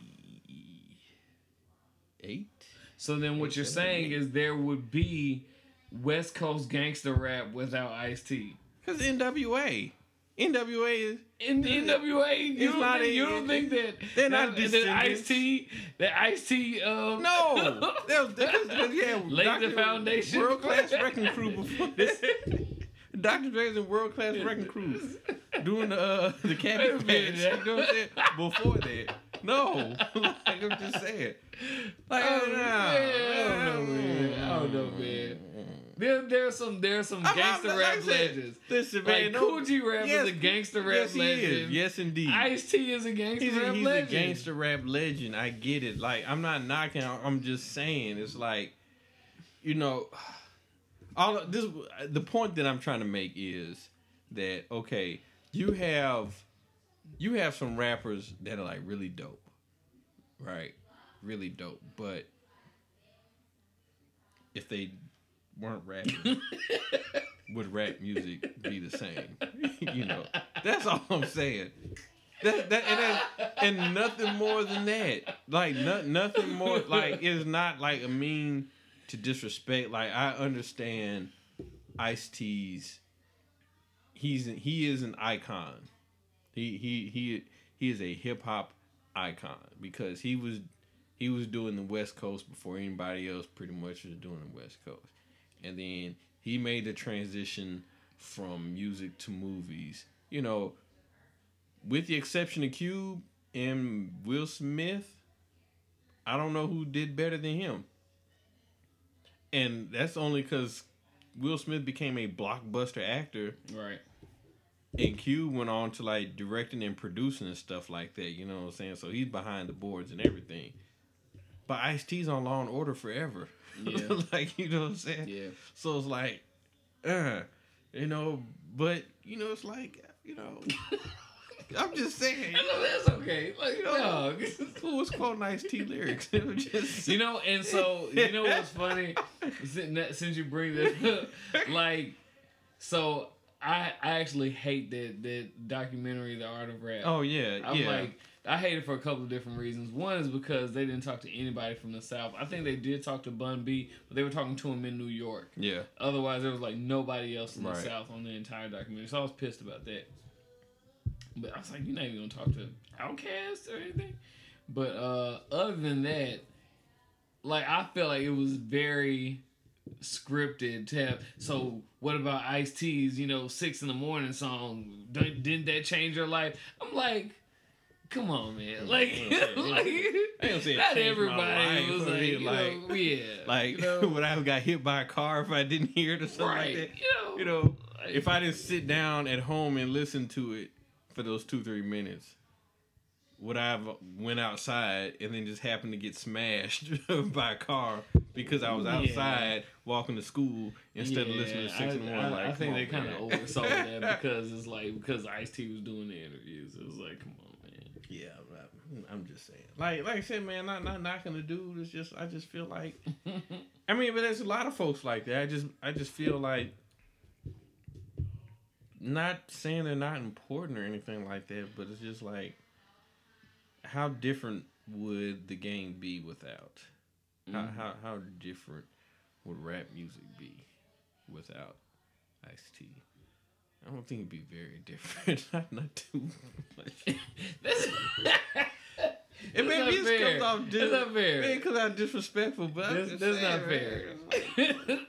A: eight.
B: So then what you're saying is there would be West Coast gangster rap without Ice T.
A: Cause NWA, NWA is
B: In NWA, you don't,
A: not
B: think,
A: a-
B: you don't think that
A: they're not
B: that. Ice T that Ice T um
A: no. That was, yeah,
B: Laid the foundation.
A: World class wrecking crew before this. Dr. Dre's in world class wrecking crew doing the uh, the cabbage patch. You know what I'm saying? Before that, no. like I'm just saying. Like
B: Oh,
A: nah,
B: man, I don't know, man. I don't know, man. There, there's some, there's some
A: I'm-
B: gangster
A: I'm-
B: rap
A: like
B: legends.
A: Listen,
B: Like
A: man. no-
B: Kool G Rap
A: yes,
B: is a gangster rap
A: yes, he
B: legend.
A: Is. Yes, indeed.
B: Ice T is a gangster
A: He's,
B: rap
A: he's a gangster rap legend. I get it. Like I'm not knocking. I'm just saying it's like, you know, all of this. The point that I'm trying to make is that okay, you have you have some rappers that are like really dope, right? Really dope, but if they weren't rapping, would rap music be the same? you know, that's all I'm saying. That, that, and, that, and nothing more than that. Like no, nothing more. Like it's not like a mean to disrespect. Like I understand Ice T's. He's he is an icon. He he he he is a hip hop icon because he was he was doing the West Coast before anybody else pretty much was doing the West Coast, and then he made the transition from music to movies. You know, with the exception of Cube and Will Smith, I don't know who did better than him. And that's only because Will Smith became a blockbuster actor.
B: Right.
A: And Cube went on to like directing and producing and stuff like that. You know what I'm saying? So he's behind the boards and everything. But Ice T's on Law and Order forever.
B: Yeah.
A: like you know what I'm saying?
B: Yeah.
A: So it's like, uh, you know, but you know, it's like, you know, I'm just saying.
B: I know That's okay. Like,
A: You know,
B: no.
A: Who was quoting Ice T lyrics? It was just,
B: You know, and so you know what's funny? Since since you bring this up, like, so I I actually hate that that documentary, The Art of Rap.
A: oh yeah,
B: I'm
A: yeah.
B: like, I hate it for a couple of different reasons. One is because they didn't talk to anybody from the South. I think they did talk to Bun B, but they were talking to him in New York.
A: yeah,
B: Otherwise, there was like nobody else in
A: Right.
B: the South on the entire documentary. So I was pissed about that. But I was like, you're not even gonna talk to Outkast or anything. But uh, other than that, like I felt like it was very scripted to have. So what about Ice T's? You know, six in the morning song. Didn't, didn't that change your life? I'm like. Come on, man! Like,
A: I ain't gonna
B: like,
A: I ain't gonna say it
B: not everybody was like, you
A: like-
B: know, yeah,
A: like
B: you know?
A: would I have got hit by a car if I didn't hear it or something
B: right?
A: like that?
B: You know,
A: You know,
B: like-
A: if I didn't sit down at home and listen to it for those two three minutes, would I have went outside and then just happened to get smashed by a car because I was
B: Yeah.
A: outside walking to school instead of listening to
B: Yeah,
A: six in the
B: I-
A: morning?
B: I,
A: Like,
B: I think
A: come
B: they kind of oversaw that because it's like because Ice T was doing the interviews. It was like, come on.
A: Yeah, I'm- just saying. Like, like I said, man, not not knocking the dude. It's just I just feel like, I mean, but there's a lot of folks like that. I just I just feel like, not saying they're not important or anything like that, but it's just like, how different would the game be without? How mm-hmm. how how different would rap music be without Ice T? I don't think it'd be very different. not, not too much.
B: That's,
A: It maybe this
B: fair.
A: comes off
B: That's not fair.
A: It comes out disrespectful, but I'm
B: that's, that's
A: saying,
B: not fair.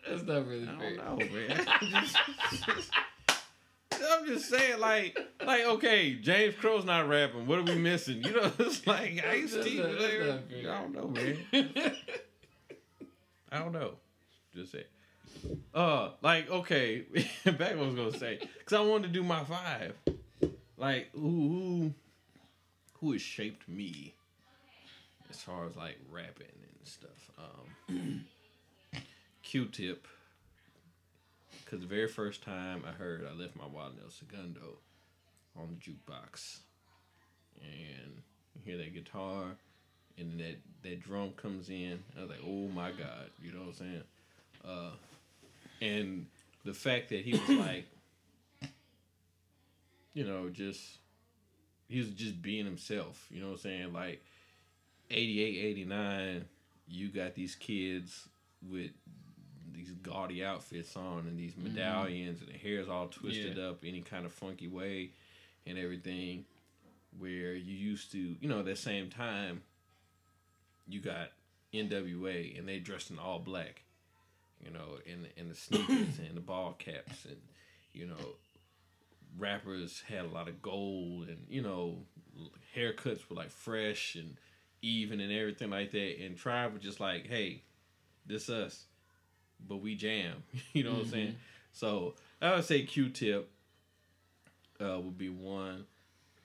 B: that's not really
A: I
B: fair.
A: I don't know, man. I'm just, I'm saying, like, like okay, James Crow's not rapping. What are we missing? You know, it's like Ice T. there. I don't know, man. I don't know. Just say. Uh, like okay, back what I was gonna say, cause I wanted to do my five. Like who who has shaped me as far as like rapping and stuff. Um, Q-Tip, cause the very first time I heard, I left my Wild El Segundo on the jukebox, and you hear that guitar, and that that drum comes in. I was like, oh my god, you know what I'm saying? Uh, and the fact that he was like, you know, just he was just being himself. You know what I'm saying? Like 88, 89, you got these kids with these gaudy outfits on and these mm-hmm. medallions and the hair's all twisted
B: Yeah.
A: up any kind of funky way and everything where you used to you know at that same time you got NWA and they dressed in all black you know and and the sneakers and the ball caps and you know rappers had a lot of gold and you know haircuts were like fresh and even and everything like that. And tribe was just like hey this us but we jam. You know what i'm saying? So i would say q-tip uh would be one.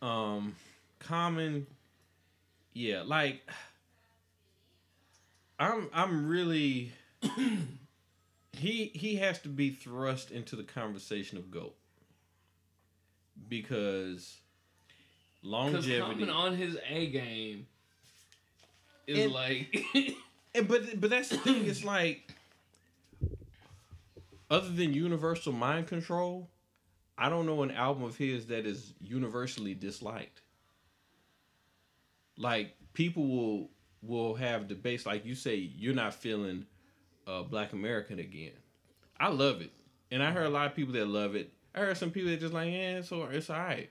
A: Um common yeah like i'm i'm really he he has to be thrust into the conversation of goat because longevity
B: coming on his A game is
A: And-
B: like
A: And but but that's the thing. It's like other than Universal Mind Control, I don't know an album of his that is universally disliked. Like people will will have debates. Like you say, you're not feeling uh, Black American again. I love it, and I heard a lot of people that love it. I heard some people that just like, yeah, it's all, it's all right.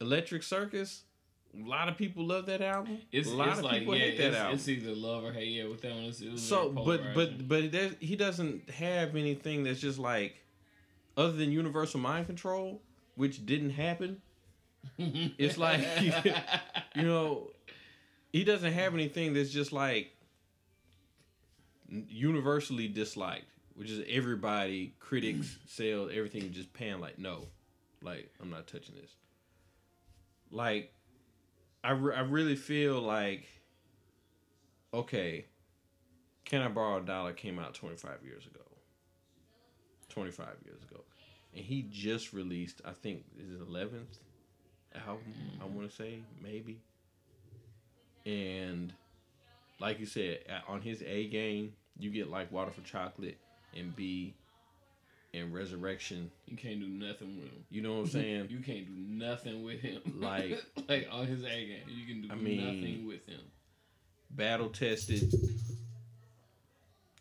A: Electric Circus. A lot of people love that album.
B: it's,
A: a lot
B: it's
A: of
B: like
A: people
B: yeah,
A: hate that
B: it's,
A: album.
B: it's either love or hate. Yeah, with that one, it's, it was
A: So, but but but he doesn't have anything that's just like other than universal mind control, which didn't happen. It's like you know, he doesn't have anything that's just like universally disliked, which is everybody, critics, sales, everything just pan like no, like I'm not touching this. Like, I re- I really feel like, okay, can I borrow a dollar came out 25 years ago. 25 years ago, and he just released I think is 11th album I want to say maybe, and like you said on his A game you get like Water for Chocolate and B and Resurrection.
B: You can't do nothing with him.
A: You know what I'm saying?
B: you can't do nothing with him.
A: Like
B: like on his A game, you can do I mean, nothing with him.
A: Battle tested.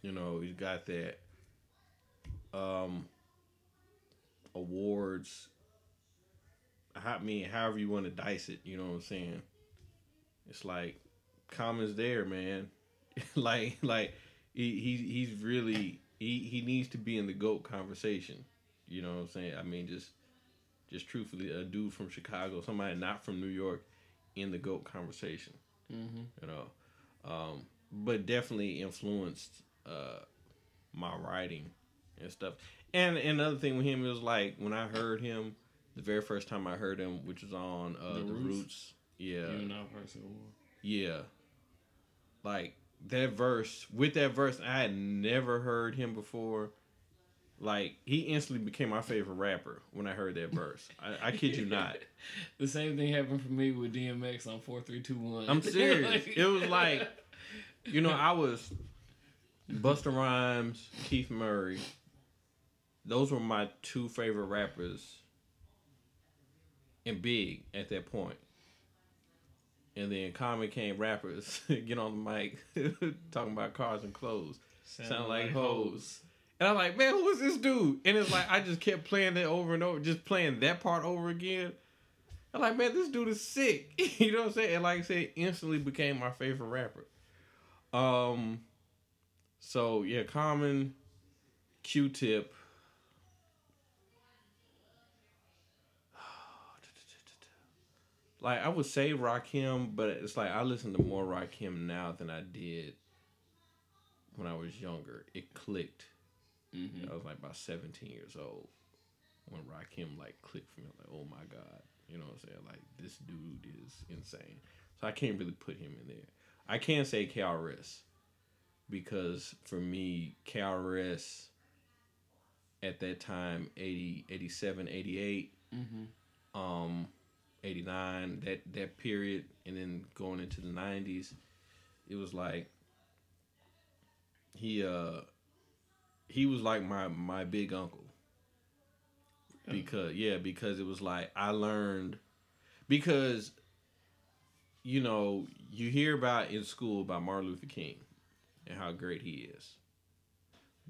A: You know, he's got that um awards. I mean, however you want to dice it, you know what I'm saying? It's like Common's there, man. like like he, he he's really he, he needs to be in the goat conversation. You know what I'm saying? I mean just just truthfully a dude from Chicago, somebody not from New York in the goat conversation. Mm-hmm. You know. Um, but definitely influenced uh, my writing and stuff. And, and another thing with him was like when I heard him, the very first time I heard him, which was on uh, the, the Roots. Roots. Yeah. Yeah. Like that verse with that verse, I had never heard him before. Like he instantly became my favorite rapper when I heard that verse. I, I kid you not.
B: the same thing happened for me with DMX on four three two one.
A: I'm serious. it was like, you know, I was Busta Rhymes, Keith Murray. Those were my two favorite rappers. And big at that point and then Common came rappers get on the mic talking about cars and clothes. Sound, Sound like, like hoes. And I'm like, man, who is this dude? And it's like I just kept playing that over and over, just playing that part over again. I'm like, man, this dude is sick. you know what I'm saying? And like I said, instantly became my favorite rapper. Um so yeah, Common, Q tip, like I would say Rakim, but it's like I listen to more Rakim now than I did when I was younger. It clicked. Mm-hmm. I was like about seventeen years old when Rakim like clicked for me. like, oh my god, you know what I'm saying? Like this dude is insane. So I can't really put him in there. I can say KRS because for me, KRS at that time, 80, 87, 88, mm-hmm. um, 89 that that period and then going into the 90s it was like he uh he was like my my big uncle. Because yeah because it was like I learned because you know you hear about in school about Martin Luther King and how great he is.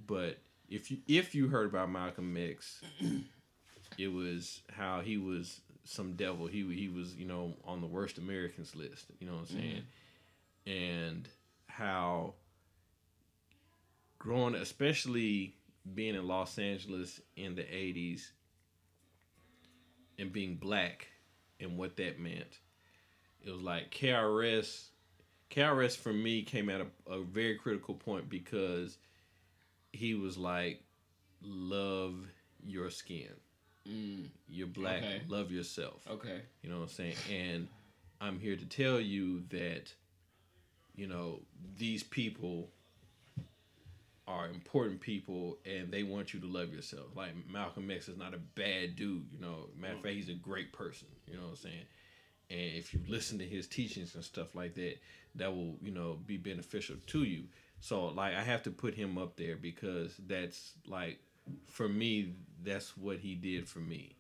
A: But if you if you heard about Malcolm X it was how he was some devil. He he was you know on the worst Americans list. You know what I'm saying? Mm-hmm. And how growing, especially being in Los Angeles in the '80s, and being black, and what that meant. It was like KRS. KRS for me came at a, a very critical point because he was like, "Love your skin." Mm, you're black. Okay. Love yourself.
B: Okay.
A: You know what I'm saying? And I'm here to tell you that, you know, these people are important people and they want you to love yourself. Like Malcolm X is not a bad dude, you know. Matter of fact, he's a great person. You know what I'm saying? And if you listen to his teachings and stuff like that, that will, you know, be beneficial to you. So like I have to put him up there because that's like for me, that's what he did for me.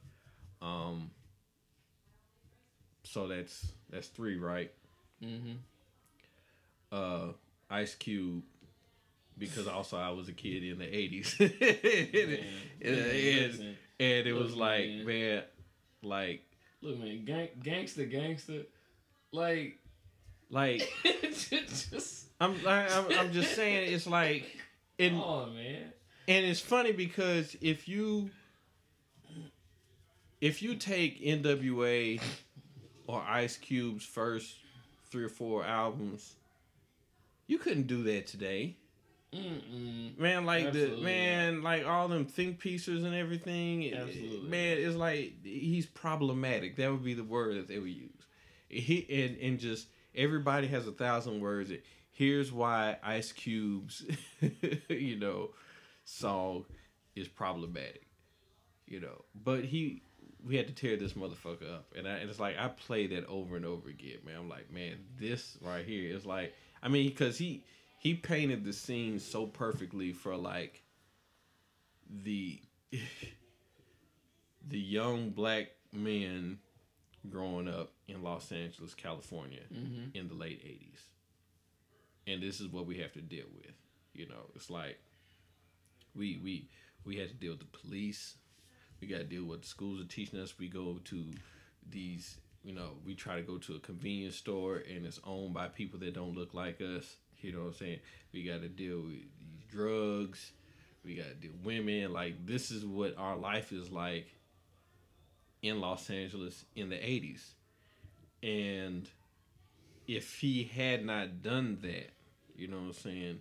A: Um, so that's that's three, right? Mm-hmm. Uh, Ice Cube, because also I was a kid in the eighties, and, and, and, it was like, man. man, like,
B: look, man, gang, gangster, gangster, like,
A: like, just, I'm, I'm, I'm just saying, it's like,
B: in, oh man,
A: and it's funny because if you if you take NWA or Ice Cube's first three or four albums, you couldn't do that today.
B: Mm-mm.
A: Man, like
B: Absolutely
A: the man, like all them think pieces and everything.
B: Absolutely.
A: man, it's like he's problematic. That would be the word that they would use. He and and just everybody has a thousand words. Here's why Ice Cube's, you know, song is problematic. You know, but he we had to tear this motherfucker up, and, I, and it's like I play that over and over again, man. I'm like, man, this right here is like, I mean, because he he painted the scene so perfectly for like the the young black men growing up in Los Angeles, California
B: Mm-hmm.
A: in the late 80s. And this is what we have to deal with. You know, it's like we we we had to deal with the police. We got to deal with the schools are teaching us. We go to these, you know, we try to go to a convenience store and it's owned by people that don't look like us. You know what I'm saying? We got to deal with drugs. We got to deal with women. Like this is what our life is like in Los Angeles in the 80s. And if he had not done that, you know what I'm saying,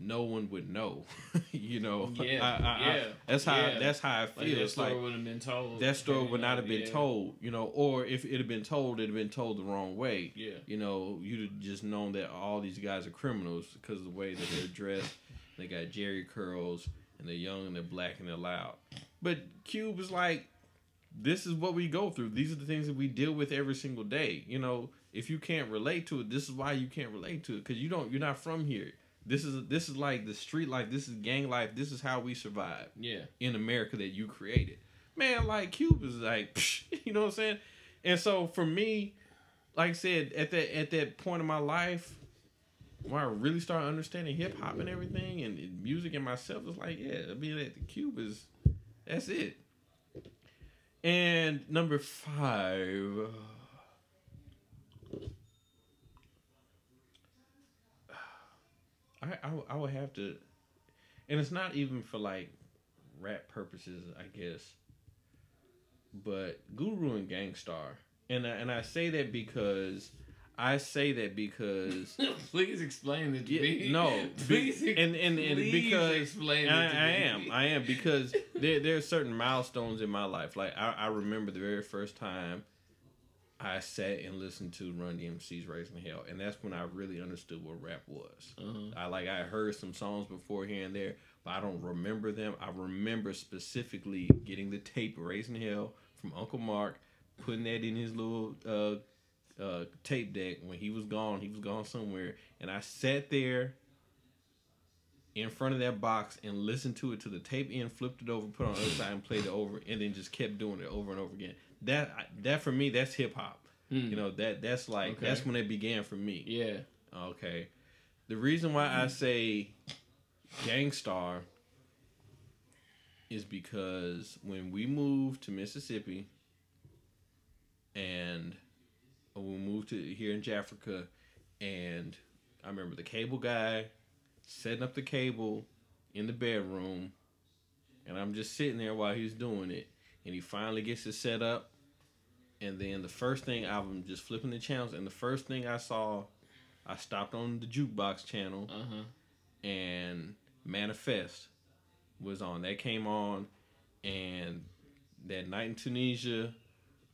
A: no one would know. you know,
B: Yeah,
A: I- I- I-
B: yeah,
A: that's how
B: yeah.
A: that's how I feel.
B: Like that
A: it's
B: story
A: like
B: would have been told.
A: that story would not have been
B: Yeah.
A: told, you know, or if it had been told, it'd have been told the wrong way.
B: Yeah.
A: You know, you'd have just known that all these guys are criminals because of the way that they're dressed. They got Jheri curls and they're young and they're black and they're loud. But Cube is like, this is what we go through. These are the things that we deal with every single day. You know, if you can't relate to it, this is why you can't relate to it because you don't. You're not from here. This is this is like the street life. This is gang life. This is how we survive
B: Yeah.
A: in America that you created. Man, like Cube is like, psh, you know what I'm saying? And so for me, like I said, at that at that point in my life, when I really started understanding hip hop and everything and, and music and myself, it's like, yeah, being at the Cube is that's it. And number five. I, I, I would have to, and it's not even for like rap purposes, I guess. But Guru and Gang Starr, and I, and I say that because I say that because
B: please explain it to
A: yeah,
B: me.
A: no,
B: please.
A: be, and and, and because
B: explain
A: I,
B: it to
A: I am, I am because there there are certain milestones in my life. Like I, I remember the very first time I sat and listened to Run DMC's "Raising Hell," and that's when I really understood what rap was.
B: Uh-huh.
A: I like I heard some songs before here and there, but I don't remember them. I remember specifically getting the tape "Raising Hell" from Uncle Mark, putting that in his little uh, uh, tape deck. When he was gone, he was gone somewhere, and I sat there in front of that box and listened to it to the tape end, flipped it over, put it on the other side, and played it over, and then just kept doing it over and over again. That that for me, that's hip hop.
B: Hmm.
A: You know that that's like
B: Okay.
A: that's when it began for me.
B: Yeah.
A: Okay. The reason why I say Gang Starr is because when we moved to Mississippi and we moved to here in Jafrica and I remember the cable guy setting up the cable in the bedroom and I'm just sitting there while he's doing it and he finally gets it set up and then the first thing I'm just flipping the channels and the first thing I saw I stopped on the jukebox channel
B: Uh huh.
A: and Manifest was on. That came on, and that Night in Tunisia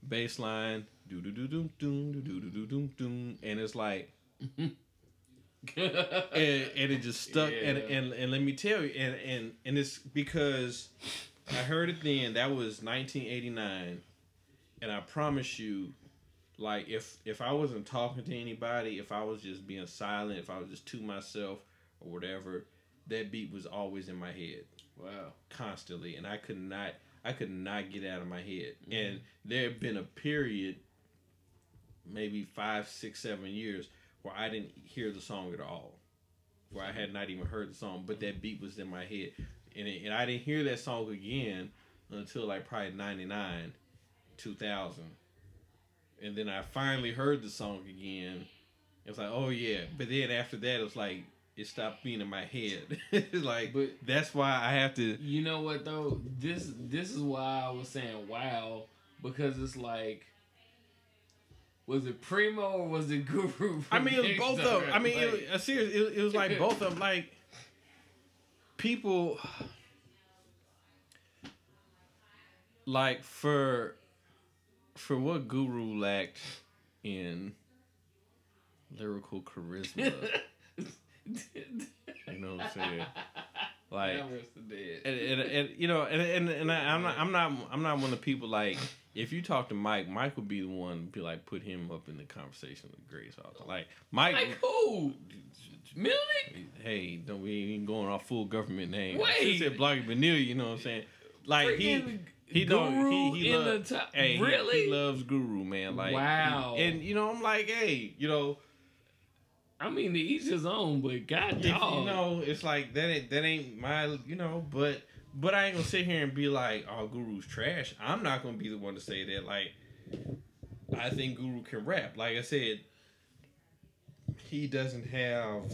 A: bass line, do do do do do do do do do do, and it's like, and, and it just stuck. And, and and let me tell you, and and and it's because I heard it then. That was 1989, and I promise you, like if if I wasn't talking to anybody, if I was just being silent, if I was just to myself or whatever, that beat was always in my head
B: wow.
A: constantly, and I could not I could not get out of my head.
B: Mm-hmm.
A: And there had been a period, maybe five, six, seven years, where I didn't hear the song at all, where I had not even heard the song, but that beat was in my head, and it, and I didn't hear that song again until like probably ninety nine, two thousand, and then I finally heard the song again. It was like, oh yeah, but then after that, it was like it stopped being in my head. It's like,
B: But-
A: that's why I have to.
B: You know what though? This this is why I was saying wow because it's like. Was it Primo or was it Guru?
A: I mean, it was both of them. I mean,
B: Like-
A: it, was, serious, it, it was like both of them. Like people, like for for what Guru lacked in lyrical charisma. you know what I'm saying? Like
B: Damn, rest the dead.
A: and, and, and you know, and and, and I, I'm not, I'm not, I'm not one of the people like. If you talk to Mike, Mike would be the one be like put him up in the conversation with Grace. Like Mike,
B: Like who? Millie?
A: hey, don't we ain't going off full government name?
B: Wait.
A: she said Blocky Vanilla. You know what I'm saying? Like.
B: Freaking
A: He don't.
B: Guru
A: He, he
B: in the top.
A: Hey,
B: really?
A: he, loves Guru, man. Like,
B: Wow.
A: he- and you know, I'm like, hey, you know,
B: I mean, to each his own, but God
A: if, you know, it's like that. Ain't, that ain't my, you know, but but I ain't gonna sit here and be like, oh, Guru's trash. I'm not gonna be the one to say that. Like, I think Guru can rap. Like I said, he doesn't have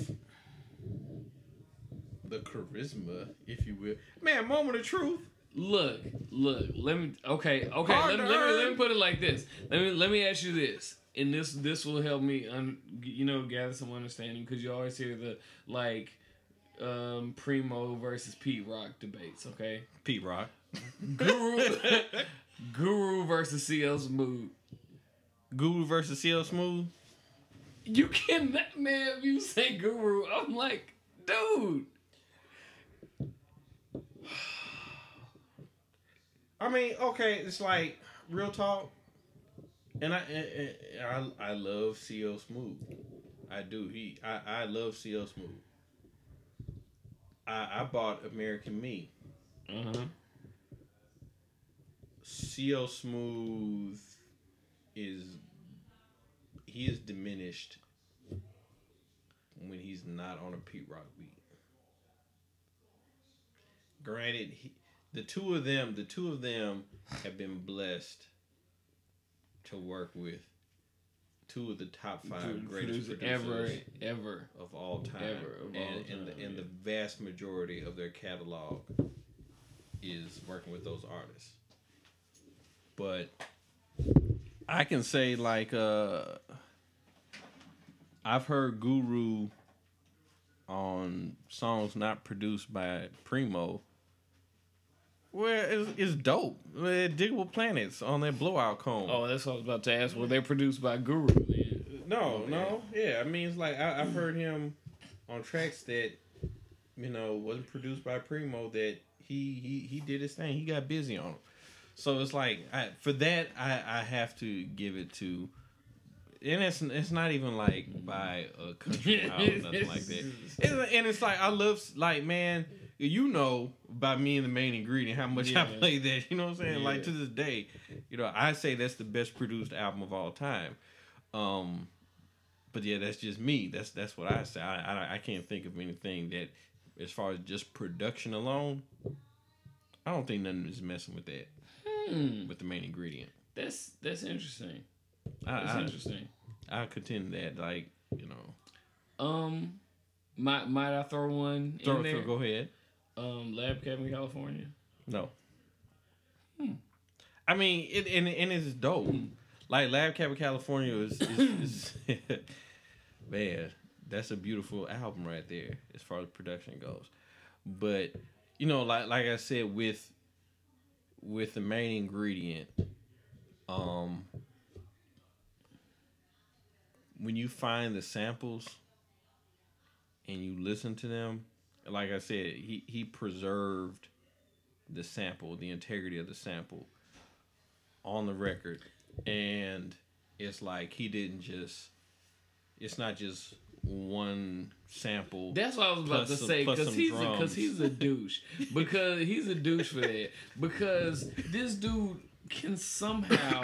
A: the charisma, if you will. Man, moment of truth.
B: Look, look. Let me. Okay, okay. Let,
A: to
B: let me let me put it like this. Let me let me ask you this, and this this will help me, un, you know, gather some understanding because you always hear the like, um, Primo versus Pete Rock debates. Okay,
A: Pete Rock.
B: Guru, Guru versus CL Smooth.
A: Guru versus CL Smooth.
B: You cannot, man. If you say Guru, I'm like, dude.
A: I mean, okay, it's like real talk, and I and, and I, I love CL Smooth. I do. He I, I love CL Smooth. I I bought American Me.
B: Mm-hmm. Huh.
A: CL Smooth is he is diminished when he's not on a Pete Rock beat. Granted, he, the two of them, the two of them have been blessed to work with two of the top five greatest producers
B: ever, ever.
A: of all time,
B: Ever of
A: and,
B: all
A: and,
B: time,
A: the, and
B: yeah.
A: the vast majority of their catalog is working with those artists. But I can say like uh I've heard Guru on songs not produced by Primo. Where it's, it's dope. Uh, Diggable Planets on that Blowout Comb.
B: Oh, that's what I was about to ask. Were they produced by Guru then?
A: No, no, yeah. I mean, it's like I, I've heard him on tracks that you know wasn't produced by Primo. That he he he did his thing. He got busy on them. So it's like I, for that I I have to give it to. And it's it's not even like by a country or nothing like that. It's- and it's like I love like man, you know by me and the main ingredient how much I
B: Yeah.
A: play that. You know what I'm saying? Like to this day, you know I say that's the best produced album of all time. Um, but yeah, that's just me. That's that's what I say. I, I I can't think of anything that, as far as just production alone, I don't think nothing is messing with that
B: Hmm.
A: with the main ingredient.
B: That's that's interesting.
A: I
B: That's
A: I,
B: interesting.
A: I contend that like you know.
B: Um, might might I throw one
A: Throw,
B: in there?
A: throw, go ahead.
B: Um, Lab Cabin, California.
A: No.
B: Hmm.
A: I mean, it and, and it's dope. Like Lab Cabin California is, is, is man, that's a beautiful album right there as far as production goes. But you know, like like I said, with with the main ingredient, um, when you find the samples and you listen to them, like I said, he he preserved the sample, the integrity of the sample on the record. And it's like he didn't just it's not just one sample.
B: That's what I was about to
A: some-
B: say because he's because he's a douche because he's a douche for that because this dude can somehow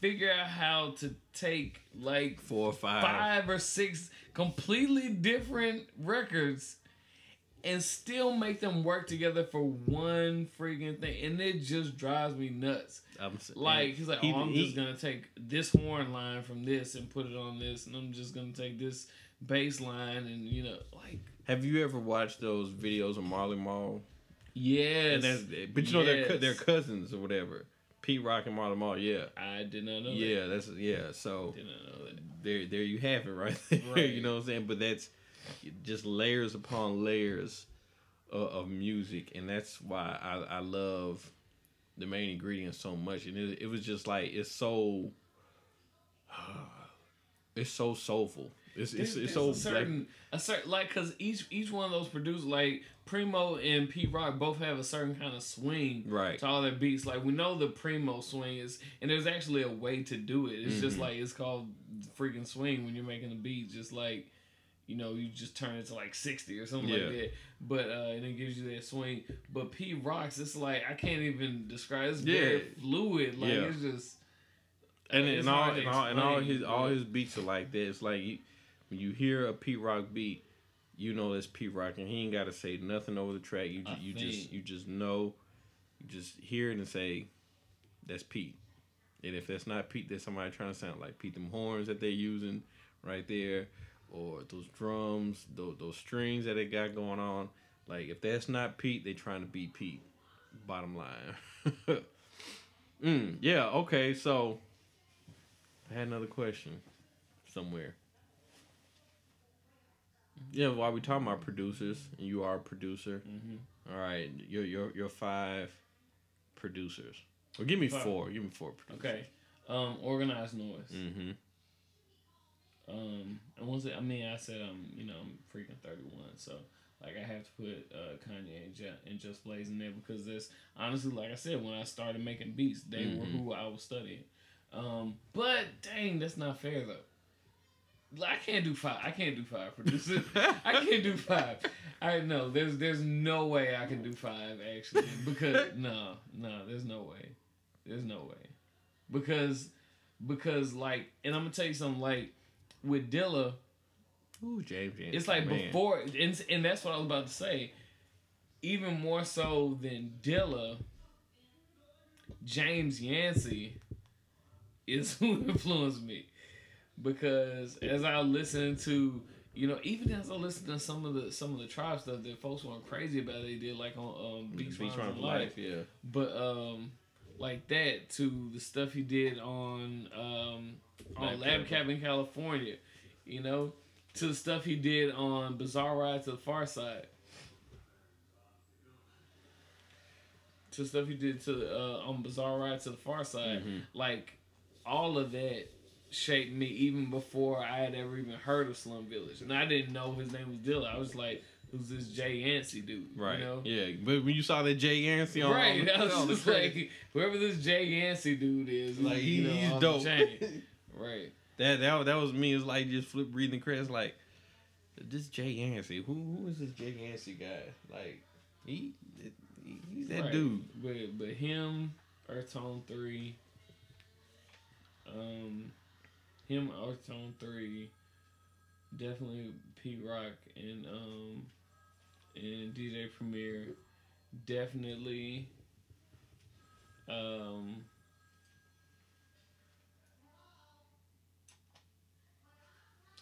B: figure out how to take like
A: four or five.
B: five or six completely different records and still make them work together for one freaking thing and it just drives me nuts
A: I'm
B: like he's like
A: he-
B: oh i'm
A: he-
B: just gonna take this horn line from this and put it on this and i'm just gonna take this bass line and you know like
A: Have you ever watched those videos of Marley Marl?
B: yes
A: And that's, eh, but you know they're they're cousins or whatever. Pete Rock and Marley Marl, yeah.
B: I did not know.
A: Yeah,
B: that.
A: that's yeah. So
B: did not know that.
A: there, there you have it, right there.
B: Right.
A: You know what I'm saying? But that's just layers upon layers of, of music, and that's why I, I love the main ingredient so much. And it, it was just like it's so, it's so soulful. It's it's, it's so
B: a certain a certain like because each each one of those producers like Primo and Pete Rock both have a certain kind of swing
A: Right.
B: to all their beats. Like we know the Primo swing is, and there's actually a way to do it. It's just
A: Mhm.
B: like it's called freaking swing when you're making a beat. Just like you know, you just turn it to like sixty or something
A: Yeah.
B: like that. But uh, and it gives you that swing. But Pete Rock's, it's like I can't even describe. It's very
A: Yeah.
B: fluid. Like
A: Yeah.
B: it's just.
A: and
B: it's
A: and all and all, and all his all his beats are like that. It's like you, when you hear a Pete Rock beat, you know it's Pete Rock, and he ain't got to say nothing over the track. You
B: I
A: you just you just know, you just hear it and say, that's Pete. And if that's not Pete, there's somebody trying to sound like Pete. Them horns that they're using right there, or those drums, those those strings that they got going on. Like if that's not Pete, they trying to beat Pete. Bottom line. mm, yeah. Okay. So I had another question somewhere. Yeah, while we talking about producers, and you are a producer.
B: Mhm.
A: All right, your your your five producers. Well, give me
B: Five.
A: four. Give me four producers.
B: Okay. Um, organized noise.
A: Mm-hmm.
B: Um, and once I mean, I said I'm, you know, I'm freaking 31, so like I have to put uh, Kanye and, Ju- and Just Blaze in there because this, honestly, like I said, when I started making beats, they were
A: Mhm.
B: who I was studying. Um, but dang, that's not fair though. I can't do five. I can't do five producers. I can't do five. I know there's there's no way I can do five actually because no no there's no way there's no way because because like and I'm gonna tell you something like with Dilla
A: Ooh, James. James
B: it's like
A: man.
B: before and and that's what I was about to say even more so than Dilla James Yancey is who influenced me because as I listen to you know even as I listen to some of the some of the tribe stuff that folks went crazy about they did like on um Beats,
A: Beats
B: Rhymes
A: Rhymes
B: and
A: for
B: Life
A: life. Yeah.
B: but um like that to the stuff he did on um on
A: Lab Cap.
B: In California, you know, to the stuff he did on Bizarre Ride to the Far Side. To stuff he did to uh, on Bizarre Ride to the Far Side,
A: Mhm.
B: like all of that shaped me even before I had ever even heard of Slum Village, and I didn't know his name was Dilla. I was like, "Who's this Jay Yancey dude?"
A: Right.
B: You know?
A: Yeah. But when you saw that Jay Yancey on,
B: Right,
A: on,
B: I was just like, whoever this Jay Yancey dude is,
A: like he,
B: you know,
A: he's dope.
B: Right.
A: that that that was me. It's like just flip reading the credits. Like this Jay Yancey. Who who is this Jay Yancey guy? Like he, he he's that
B: right.
A: dude.
B: But but him, Earth Tone Three, um, him, Earth Tone Three, definitely Pete Rock and um and DJ Premier, definitely um.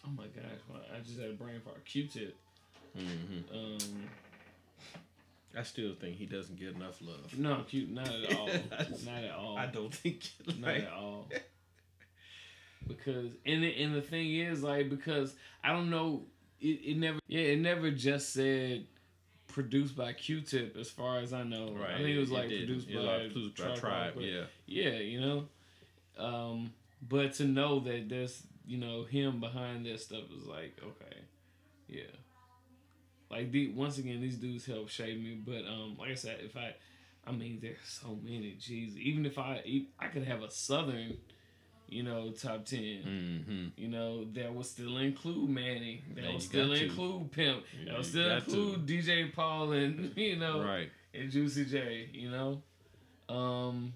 B: Oh my gosh! wow, I just had a brain fart. Q-Tip.
A: hmm
B: Um,
A: I still think he doesn't get enough love.
B: no, Q, not at all. not at all.
A: I don't think.
B: Not at all. Because and the, and the thing is like because I don't know it, it never yeah it never just said produced by Q-Tip as far as I know.
A: right.
B: I think it was like
A: did.
B: produced by,
A: like produced by
B: Tribe
A: Tribe. Yeah.
B: Yeah, you know. Um, but to know that there's you know him behind that stuff is like okay, yeah. Like the once again, these dudes help shape me. But um, like I said, if I, I mean, there's so many. Jeez, even if I, I could have a southern, you know, top 10
A: Mm-hmm.
B: You know, that would still include Mannie. That
A: Man,
B: would still
A: got to.
B: include Pimp.
A: Yeah,
B: that would still
A: got to.
B: include DJ Paul and you know
A: Right.
B: and Juicy J, you know? Um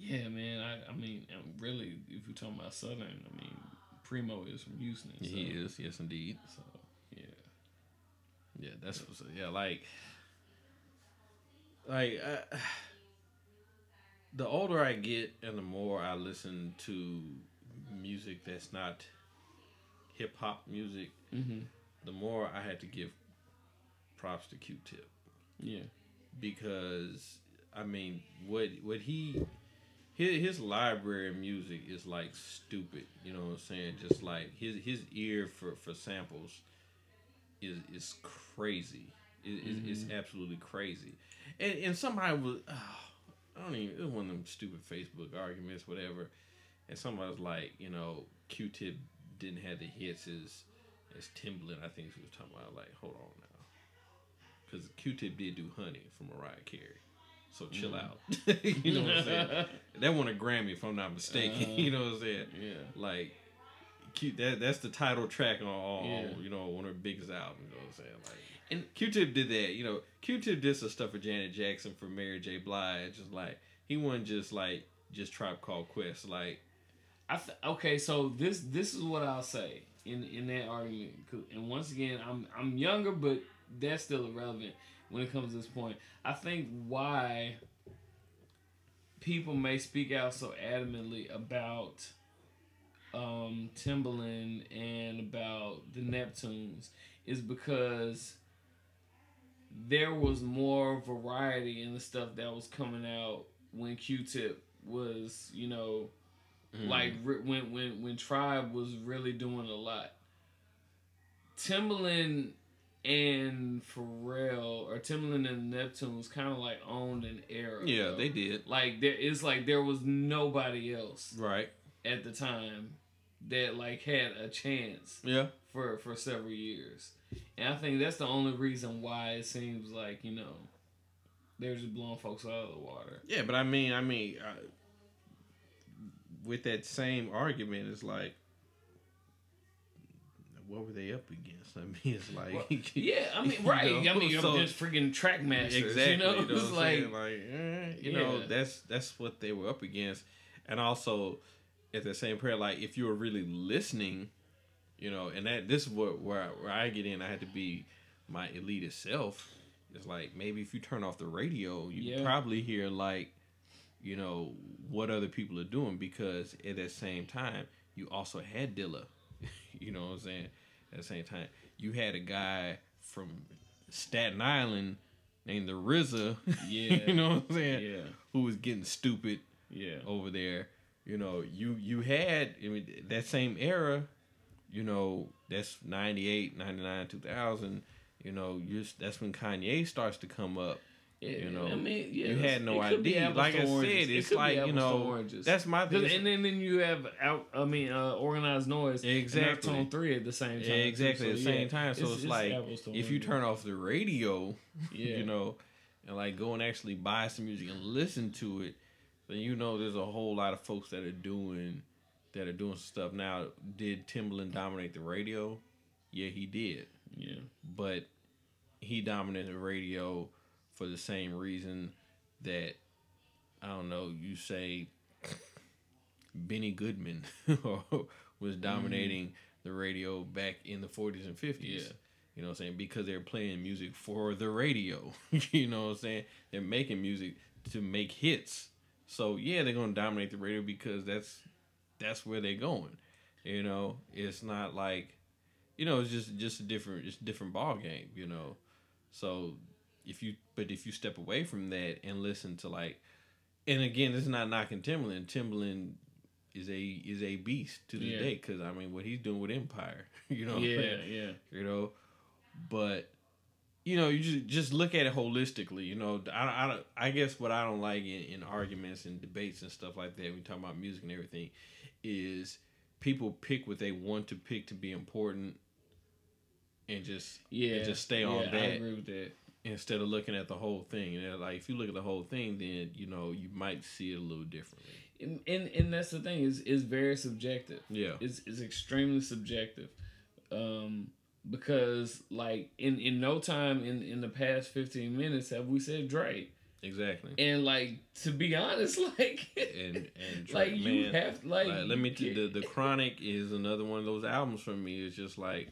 B: Yeah, man, I, I mean um, really if you're talking about Southern, I mean Primo is from Houston. So,
A: He is. Yes, indeed.
B: So yeah.
A: Yeah, that's what's yeah, like like uh, the older I get and the more I listen to music that's not hip hop music,
B: Mm-hmm.
A: the more I had to give props to Q-Tip
B: Yeah.
A: because I mean, what what he his, his library of music is like stupid. You know what I'm saying? Just like his his ear for for samples is is crazy. It,
B: Mm-hmm.
A: it's, it's absolutely crazy. And and somebody was oh, I don't even it was one of them stupid Facebook arguments, whatever. And somebody was like, you know, Q-Tip didn't have the hits as as Timbaland. I think he was talking about. Like, hold on now, because Q-Tip did do Honey for Mariah Carey. So chill
B: Mm.
A: out. you know what I'm saying? That won a Grammy, if I'm not mistaken.
B: Uh-huh.
A: you know what I'm saying?
B: Yeah.
A: Like, Q, that that's the title track on, on
B: Yeah.
A: you know one of her biggest albums. You know what I'm saying? Like,
B: And-
A: Q-Tip did that. You know, Q-Tip did some stuff for Janet Jackson for Mary J. Blige. Just like he wasn't just like just Tribe Called Quest. Like,
B: I th- okay, so this this is what I'll say in in that argument. And once again, I'm I'm younger, but that's still irrelevant when it comes to this point. I think why people may speak out so adamantly about um, Timbaland and about the Neptunes is because there was more variety in the stuff that was coming out when Q-Tip was, you know,
A: mm,
B: like when when when Tribe was really doing a lot. Timbaland and Pharrell or Timbaland and Neptunes kind of like owned an era.
A: yeah,
B: though.
A: they did.
B: like there it's like there was nobody else
A: Right.
B: at the time that like had a chance
A: Yeah.
B: for for several years. And I think that's the only reason why it seems like, you know, they're just blowing folks out of the water.
A: Yeah, but I mean, I mean, uh, with that same argument, it's like, what were they up against? I mean, it's like,
B: Well, Yeah, I mean,
A: You
B: right.
A: know,
B: I mean,
A: so-
B: I'm just freaking track masters.
A: exactly.
B: You know, it's
A: I'm
B: like,
A: like, eh, you know, that's that's what they were up against, and also at the same prayer, like if you were really listening, you know, and that this is what where I, where I get in, I had to be my elitist self. It's like maybe if you turn off the radio, you
B: Yeah.
A: probably hear like, you know, what other people are doing because at that same time you also had Dilla. you know what I'm saying? At the same time, you had a guy from Staten Island named the RZA.
B: Yeah.
A: you know what I'm saying?
B: yeah,
A: Who was getting stupid
B: yeah,
A: over there. You know, you you had I mean that same era, you know, that's 98, 99, 2000, you know, you that's when Kanye starts to come up.
B: Yeah.
A: You know,
B: I mean, yeah,
A: you had no
B: it
A: idea. Like I said,
B: It
A: it's
B: be
A: like, you know,
B: oranges.
A: That's my thing.
B: and then, then you have out. I mean, uh, organized noise.
A: Exactly.
B: Tone three at the same time.
A: Yeah, exactly
B: too.
A: at the same time. So it's, like
B: apples to
A: if you turn off the radio, you know, and like go and actually buy some music and listen to it, then you know there's a whole lot of folks that are doing that are doing stuff. Now, did Timbaland dominate the radio? Yeah, he did.
B: yeah,
A: But he dominated the radio for the same reason that I don't know, you say Benny Goodman was mm-hmm. dominating the radio back in the 40s and 50s.
B: Yeah.
A: You know what I'm saying? Because they're playing music for the radio. you know what I'm saying? They're making music to make hits. So yeah, they're gonna dominate the radio because that's that's where they're going. You know, it's not like you know, it's just just a different it's a different ball game, you know. So if you but if you step away from that and listen to like and again, this is not knocking Timbaland. Timbaland is a is a beast to this
B: Yeah.
A: day because I mean what he's doing with Empire, you know,
B: yeah, yeah.
A: you know but you know you just just look at it holistically you know i i, I guess what i don't like in, in arguments and debates and stuff like that we talk about music and everything is people pick what they want to pick to be important and just
B: Yeah,
A: and just stay on
B: yeah, I
A: that
B: agree with that.
A: Instead of looking at the whole thing and like if you look at the whole thing then you know you might see it a little differently
B: And, and and that's the thing is is very subjective.
A: yeah
B: It's it's extremely subjective, um, because like in in no time in in the past fifteen minutes have we said Drake,
A: exactly
B: and like to be honest, like
A: and and
B: like
A: Drake,
B: you
A: man,
B: have like,
A: Like, let me. T- the the Chronic is another one of those albums for me. It's just like,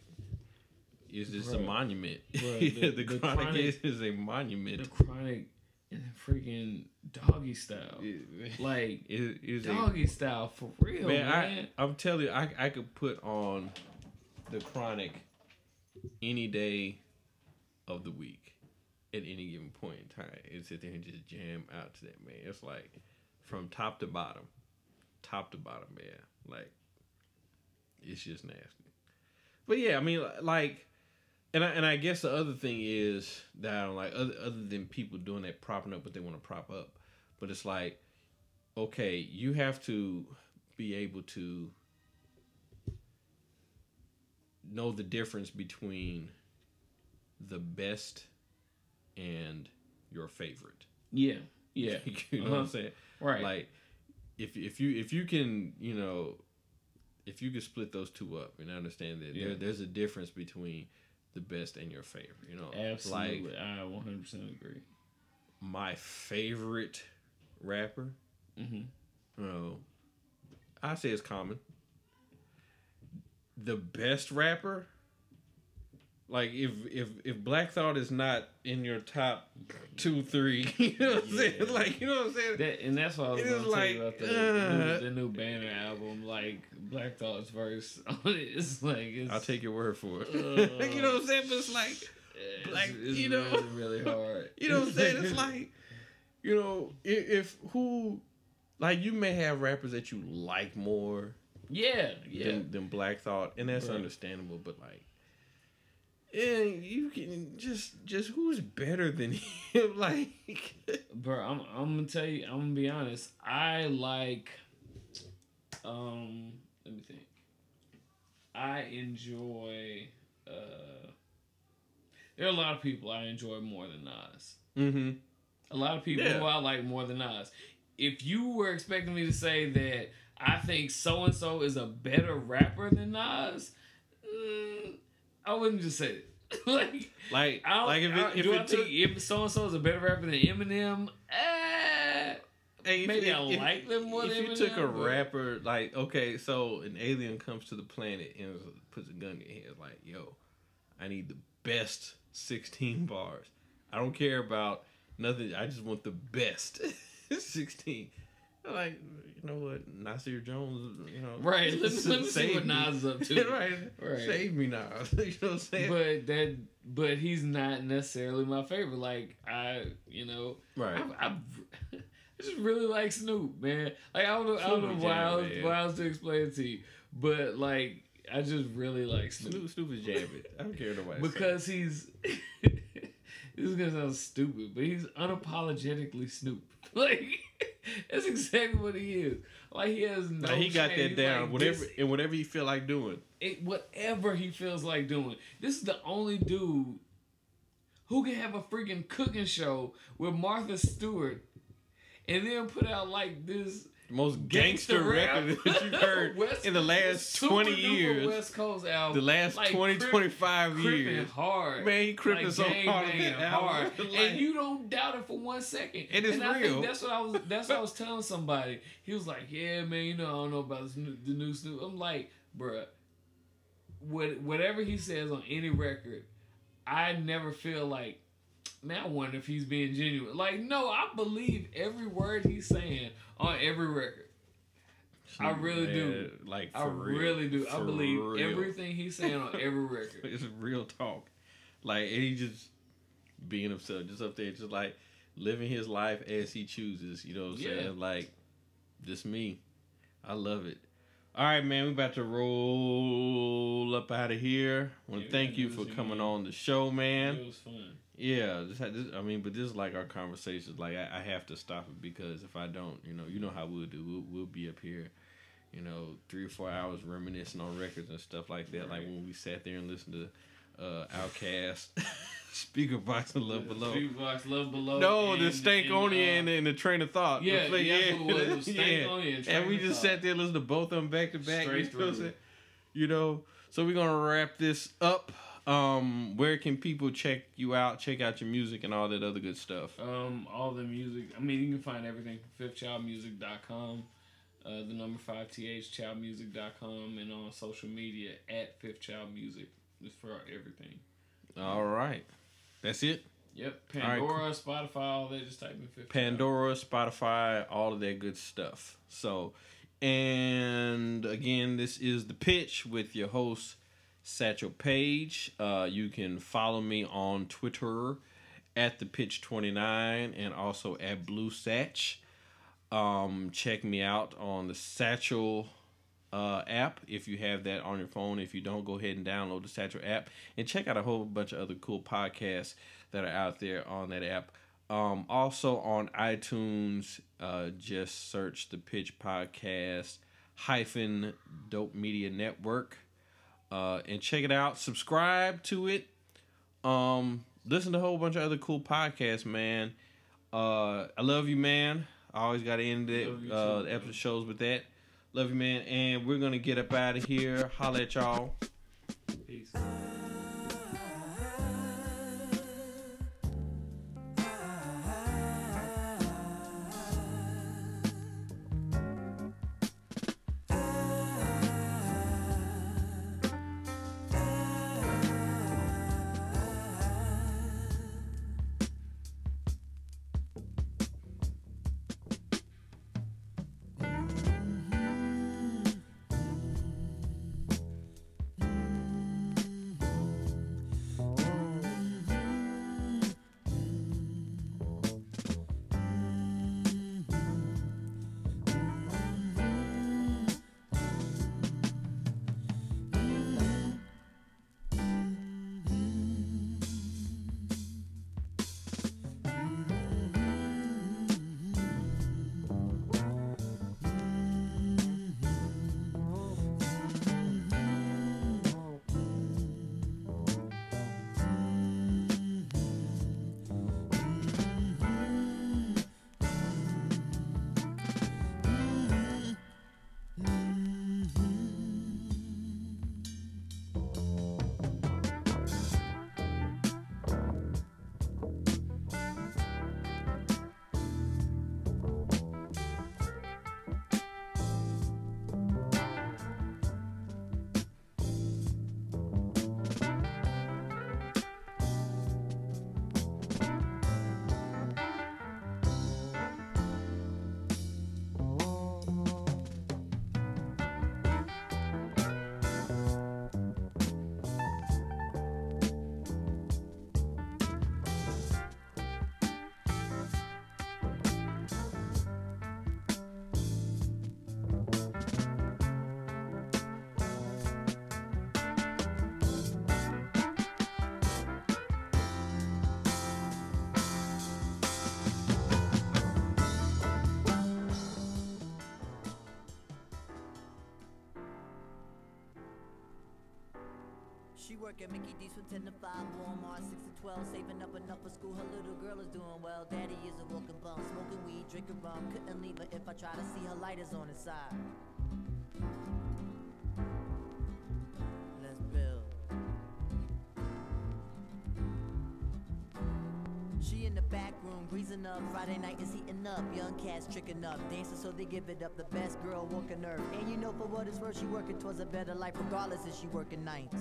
A: it's just a monument.
B: Bruh,
A: the,
B: the- the
A: Chronic,
B: Chronic-
A: is, is a monument.
B: the chronic and freaking doggy style,
A: It,
B: like
A: it is a
B: doggy style for real,
A: man.
B: man.
A: I I'm telling you, I I could put on the Chronic any day of the week. at any given point in time and sit there and just jam out to that man. It's like from top to bottom, top to bottom, man. Like it's just nasty. But yeah, I mean, like, and I, and I guess the other thing is that I don't like other other than people doing that propping up what they want to prop up, but it's like, okay, you have to be able to know the difference between the best and your favorite.
B: Yeah, yeah.
A: you know what I'm uh-huh. saying?
B: Right.
A: Like if if you if you can you know if you can split those two up and I understand that
B: Yeah.
A: there, there's a difference between the best and your favorite. You know,
B: Absolutely,
A: Like
B: I 100 percent agree.
A: my favorite rapper.
B: mm-hmm.
A: Oh, I say it's common. The best rapper, like if if if Black Thought is not in your top two three, you know what I'm saying? Like you know what I'm saying?
B: That and that's what I was going to
A: like,
B: about the,
A: uh,
B: new, the new Banner album, like Black Thought's verse. It's like it's,
A: I'll take your word for it.
B: Uh,
A: you know what I'm saying? But it's like
B: it's,
A: Black-
B: it's
A: you know?
B: really, really hard.
A: You know what I'm saying? It's like, you know, if, if who, like, you may have rappers that you like more
B: yeah, yeah.
A: than, than Black Thought, and that's
B: Right.
A: understandable. But like, yeah, you can just just who's better than him? like,
B: Bro, I'm I'm gonna tell you, I'm gonna be honest. I like um let me think. I enjoy uh there are a lot of people I enjoy more than Nas.
A: mm-hmm.
B: A lot of people
A: Yeah.
B: who I like more than Nas. If you were expecting me to say that I think so and so is a better rapper than Nas, mm, I wouldn't just say it. like
A: like,
B: I don't,
A: like if
B: I-
A: it, if
B: do I
A: it took,
B: think if so and so is a better rapper than Eminem? Eh,
A: hey, if-
B: maybe
A: if-
B: I
A: if-
B: like them more
A: If
B: than
A: you took a
B: but-
A: rapper, like, okay, so an alien comes to the planet and puts a gun in your head, like, yo, I need the best 16 bars. I don't care about nothing. I just want the best 16. Like, you know what, Nasir Jones, you know,
B: Right, let me- let me see what. Nas is up to.
A: right,
B: Right.
A: save me now. you know what I'm saying?
B: but that but he's not necessarily my favorite. Like I, you know,
A: right.
B: I, I, I just really like Snoop, man. Like I don't know, I don't know
A: Snoop
B: why I,
A: was,
B: why else to explain it to you, but like I just really like Snoop.
A: Snoop, Snoop is jamming. I don't care nobody.
B: because he's this is gonna sound stupid, but he's unapologetically Snoop. Like that's exactly what he is. Like he has no.
A: Like, he got
B: shame.
A: that down.
B: like,
A: whatever
B: this-
A: and whatever you feel like doing.
B: it, whatever he feels like doing. This is the only dude who can have a freaking cooking show with Martha Stewart and then put out like this
A: most gangster record that you've heard
B: West-
A: in the last 20 years.
B: West Coast album.
A: the last
B: like,
A: 20,
B: crip-
A: 25 years.
B: hard.
A: Man, he cripping
B: like,
A: so hard
B: hard.
A: Like-
B: and you don't doubt it for one second.
A: It is
B: and I
A: real.
B: that's what I was. That's what I was telling somebody. He was like, "Yeah, man, you know, I don't know about this new, the new Snoop." I'm like, "Bruh, what whatever he says on any record, I never feel like." Man, I wonder if he's being genuine. Like, no, I believe every word he's saying on every record. I really do.
A: Like, for
B: I
A: real.
B: really do. I believe
A: real.
B: everything he's saying on every record.
A: It's real talk. Like, and he just being himself, just up there, just like living his life as he chooses. You know what I'm
B: Yeah.
A: saying? Like, just me. I love it. All right, man, we about to roll up out of here. I want
B: Yeah,
A: to thank you for coming on the show, man.
B: It was fun.
A: Yeah, this, this, I mean, but this is like our conversations. Like I, I have to stop it because if I don't, you know, you know how we'll do. We'll, we'll be up here, you know, three or four hours reminiscing on records and stuff like that. Like when we sat there and listened to uh, OutKast, Speakerboxxx and Love Below.
B: Speaker Box, Love Below.
A: No, the
B: and-
A: Stankonia
B: and, uh,
A: and the train of thought.
B: Yeah,
A: The
B: yeah, that's what it was. It was Stankonia and
A: and we just
B: Thought.
A: sat there and listened to both of them back to back.
B: Straight
A: you know what I'm
B: through.
A: saying? You know, so we're gonna wrap this up. Um, where can people check you out, check out your music and all that other good stuff?
B: Um, all the music. I mean, you can find everything from fifthchildmusic.com, uh, the number five th childmusic.com, and on social media at fifthchildmusic Child for everything.
A: All right, that's it.
B: Yep,
A: right,
B: Pandora, Spotify, all that. Just type in Fifth Child.
A: Pandora, Spotify, all of that good stuff. So, and again, this is the pitch with your host Satchel Page. Uh, you can follow me on Twitter at the pitch 29 and also at blue satch um, check me out on the satchel uh, app if you have that on your phone. If you don't go ahead and download the satchel app and check out a whole bunch of other cool podcasts that are out there on that app. Um, also on itunes uh, just search the pitch podcast hyphen dope media network uh, and check it out subscribe to it um, listen to a whole bunch of other cool podcasts, man. Uh, I love you, man. I always got to end it, uh, the episode shows with that. Love you, man. And we're going to get up out of here. Holla at y'all. Peace.
C: She work at Mickey D's from 10 to 5, Walmart 6 to 12, saving up enough for school. Her little girl is doing well. Daddy is a walking bum, smoking weed, drinking rum. Couldn't leave her if I try to see her lighters on the side. Let's build. She in the back room, greasing up. Friday night is heating up. Young cats tricking up. Dancing so they give it up. The best girl walking earth. And you know for what it's worth, she working towards a better life, regardless if she working nights.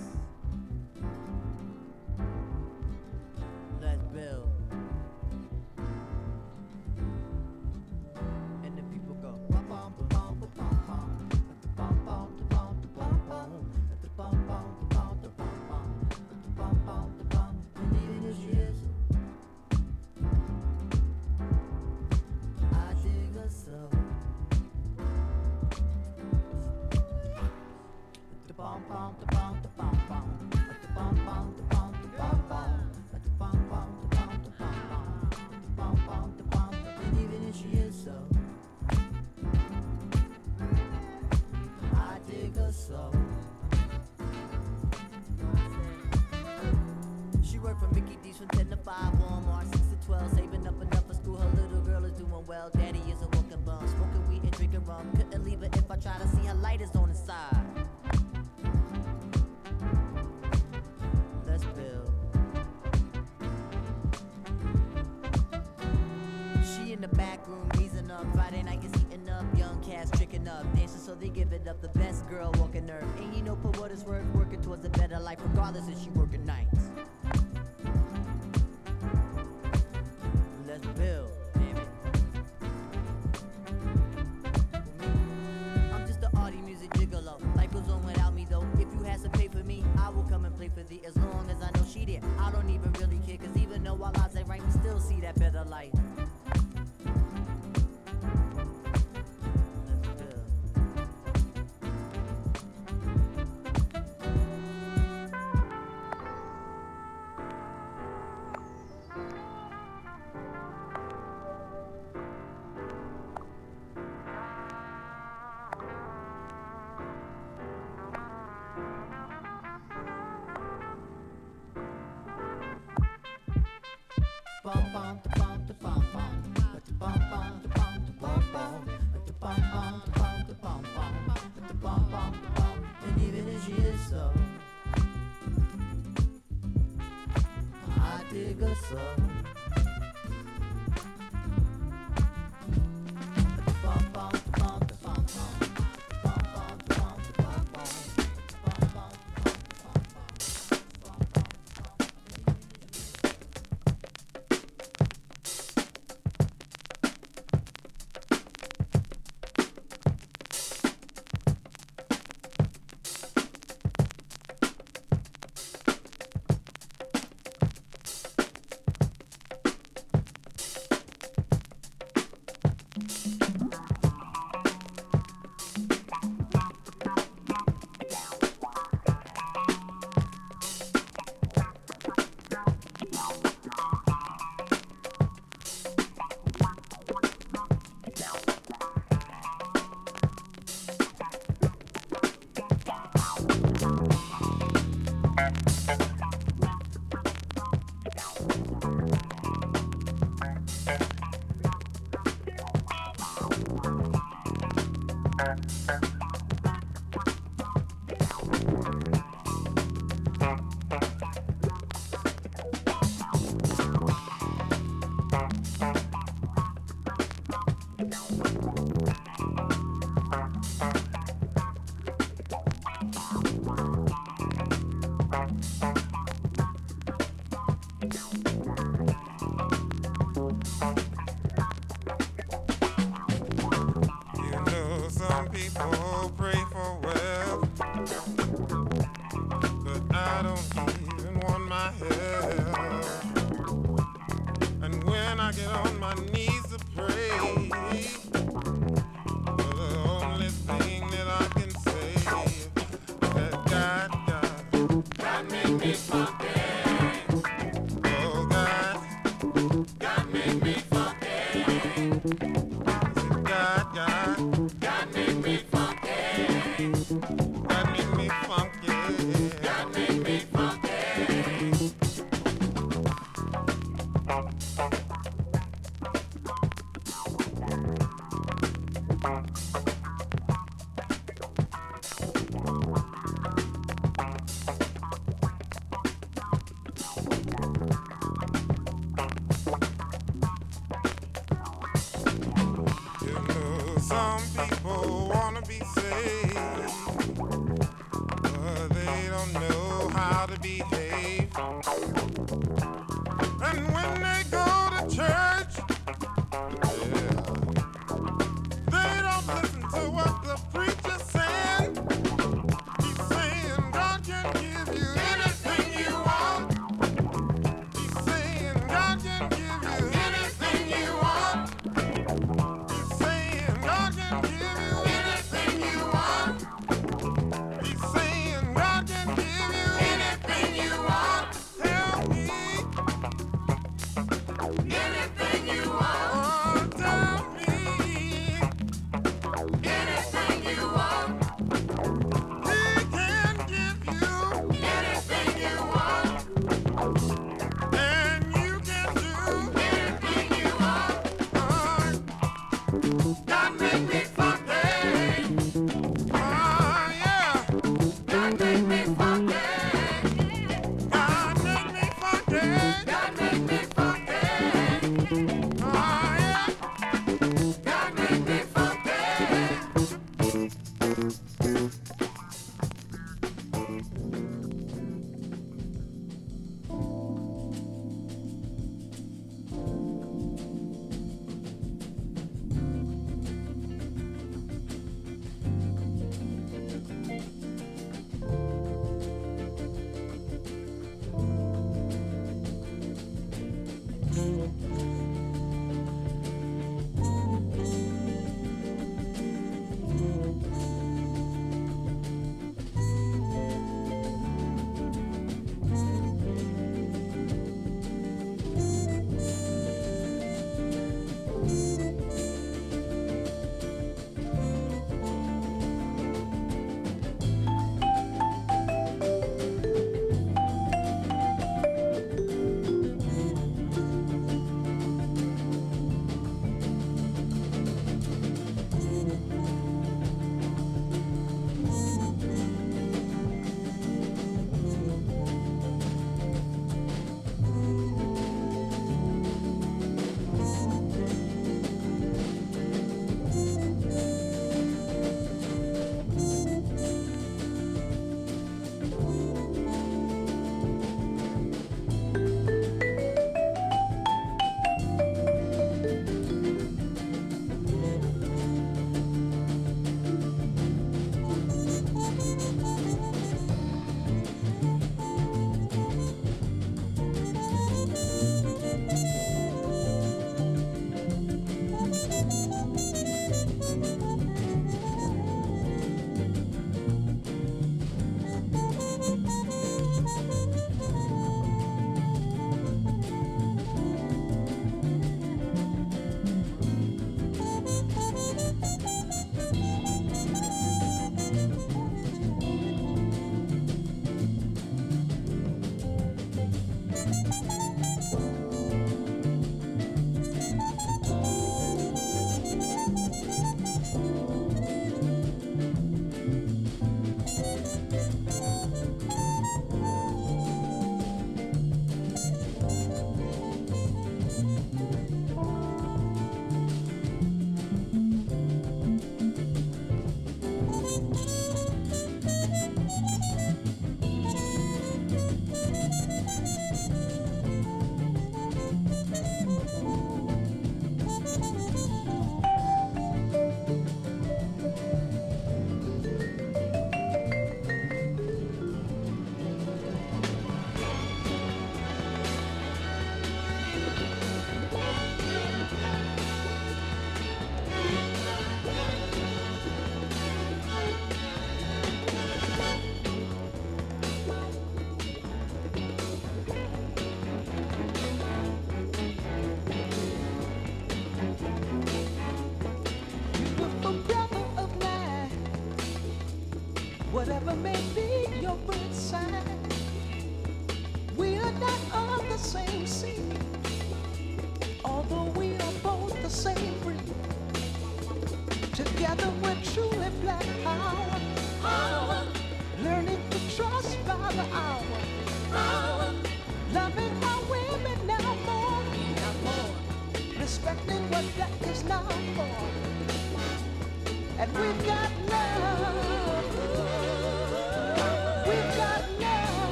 C: Cửa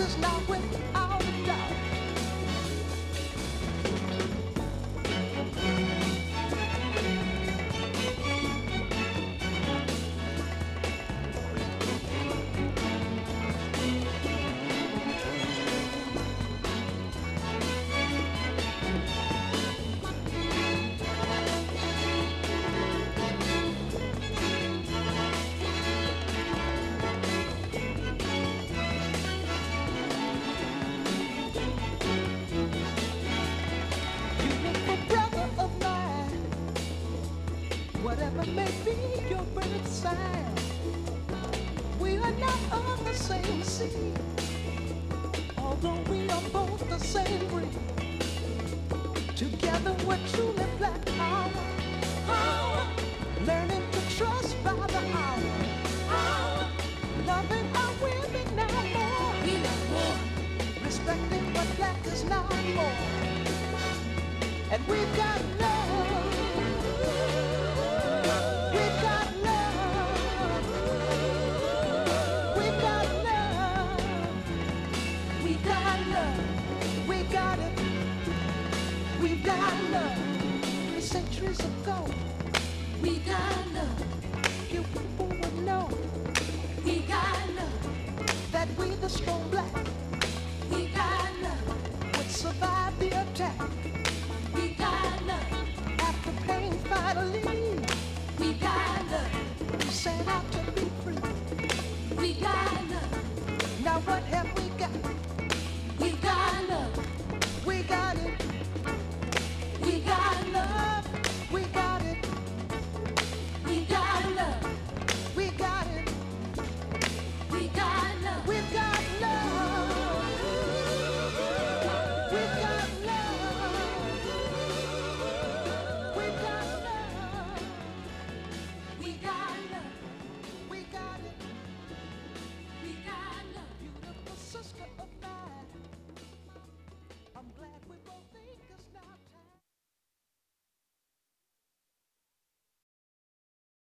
C: is
D: now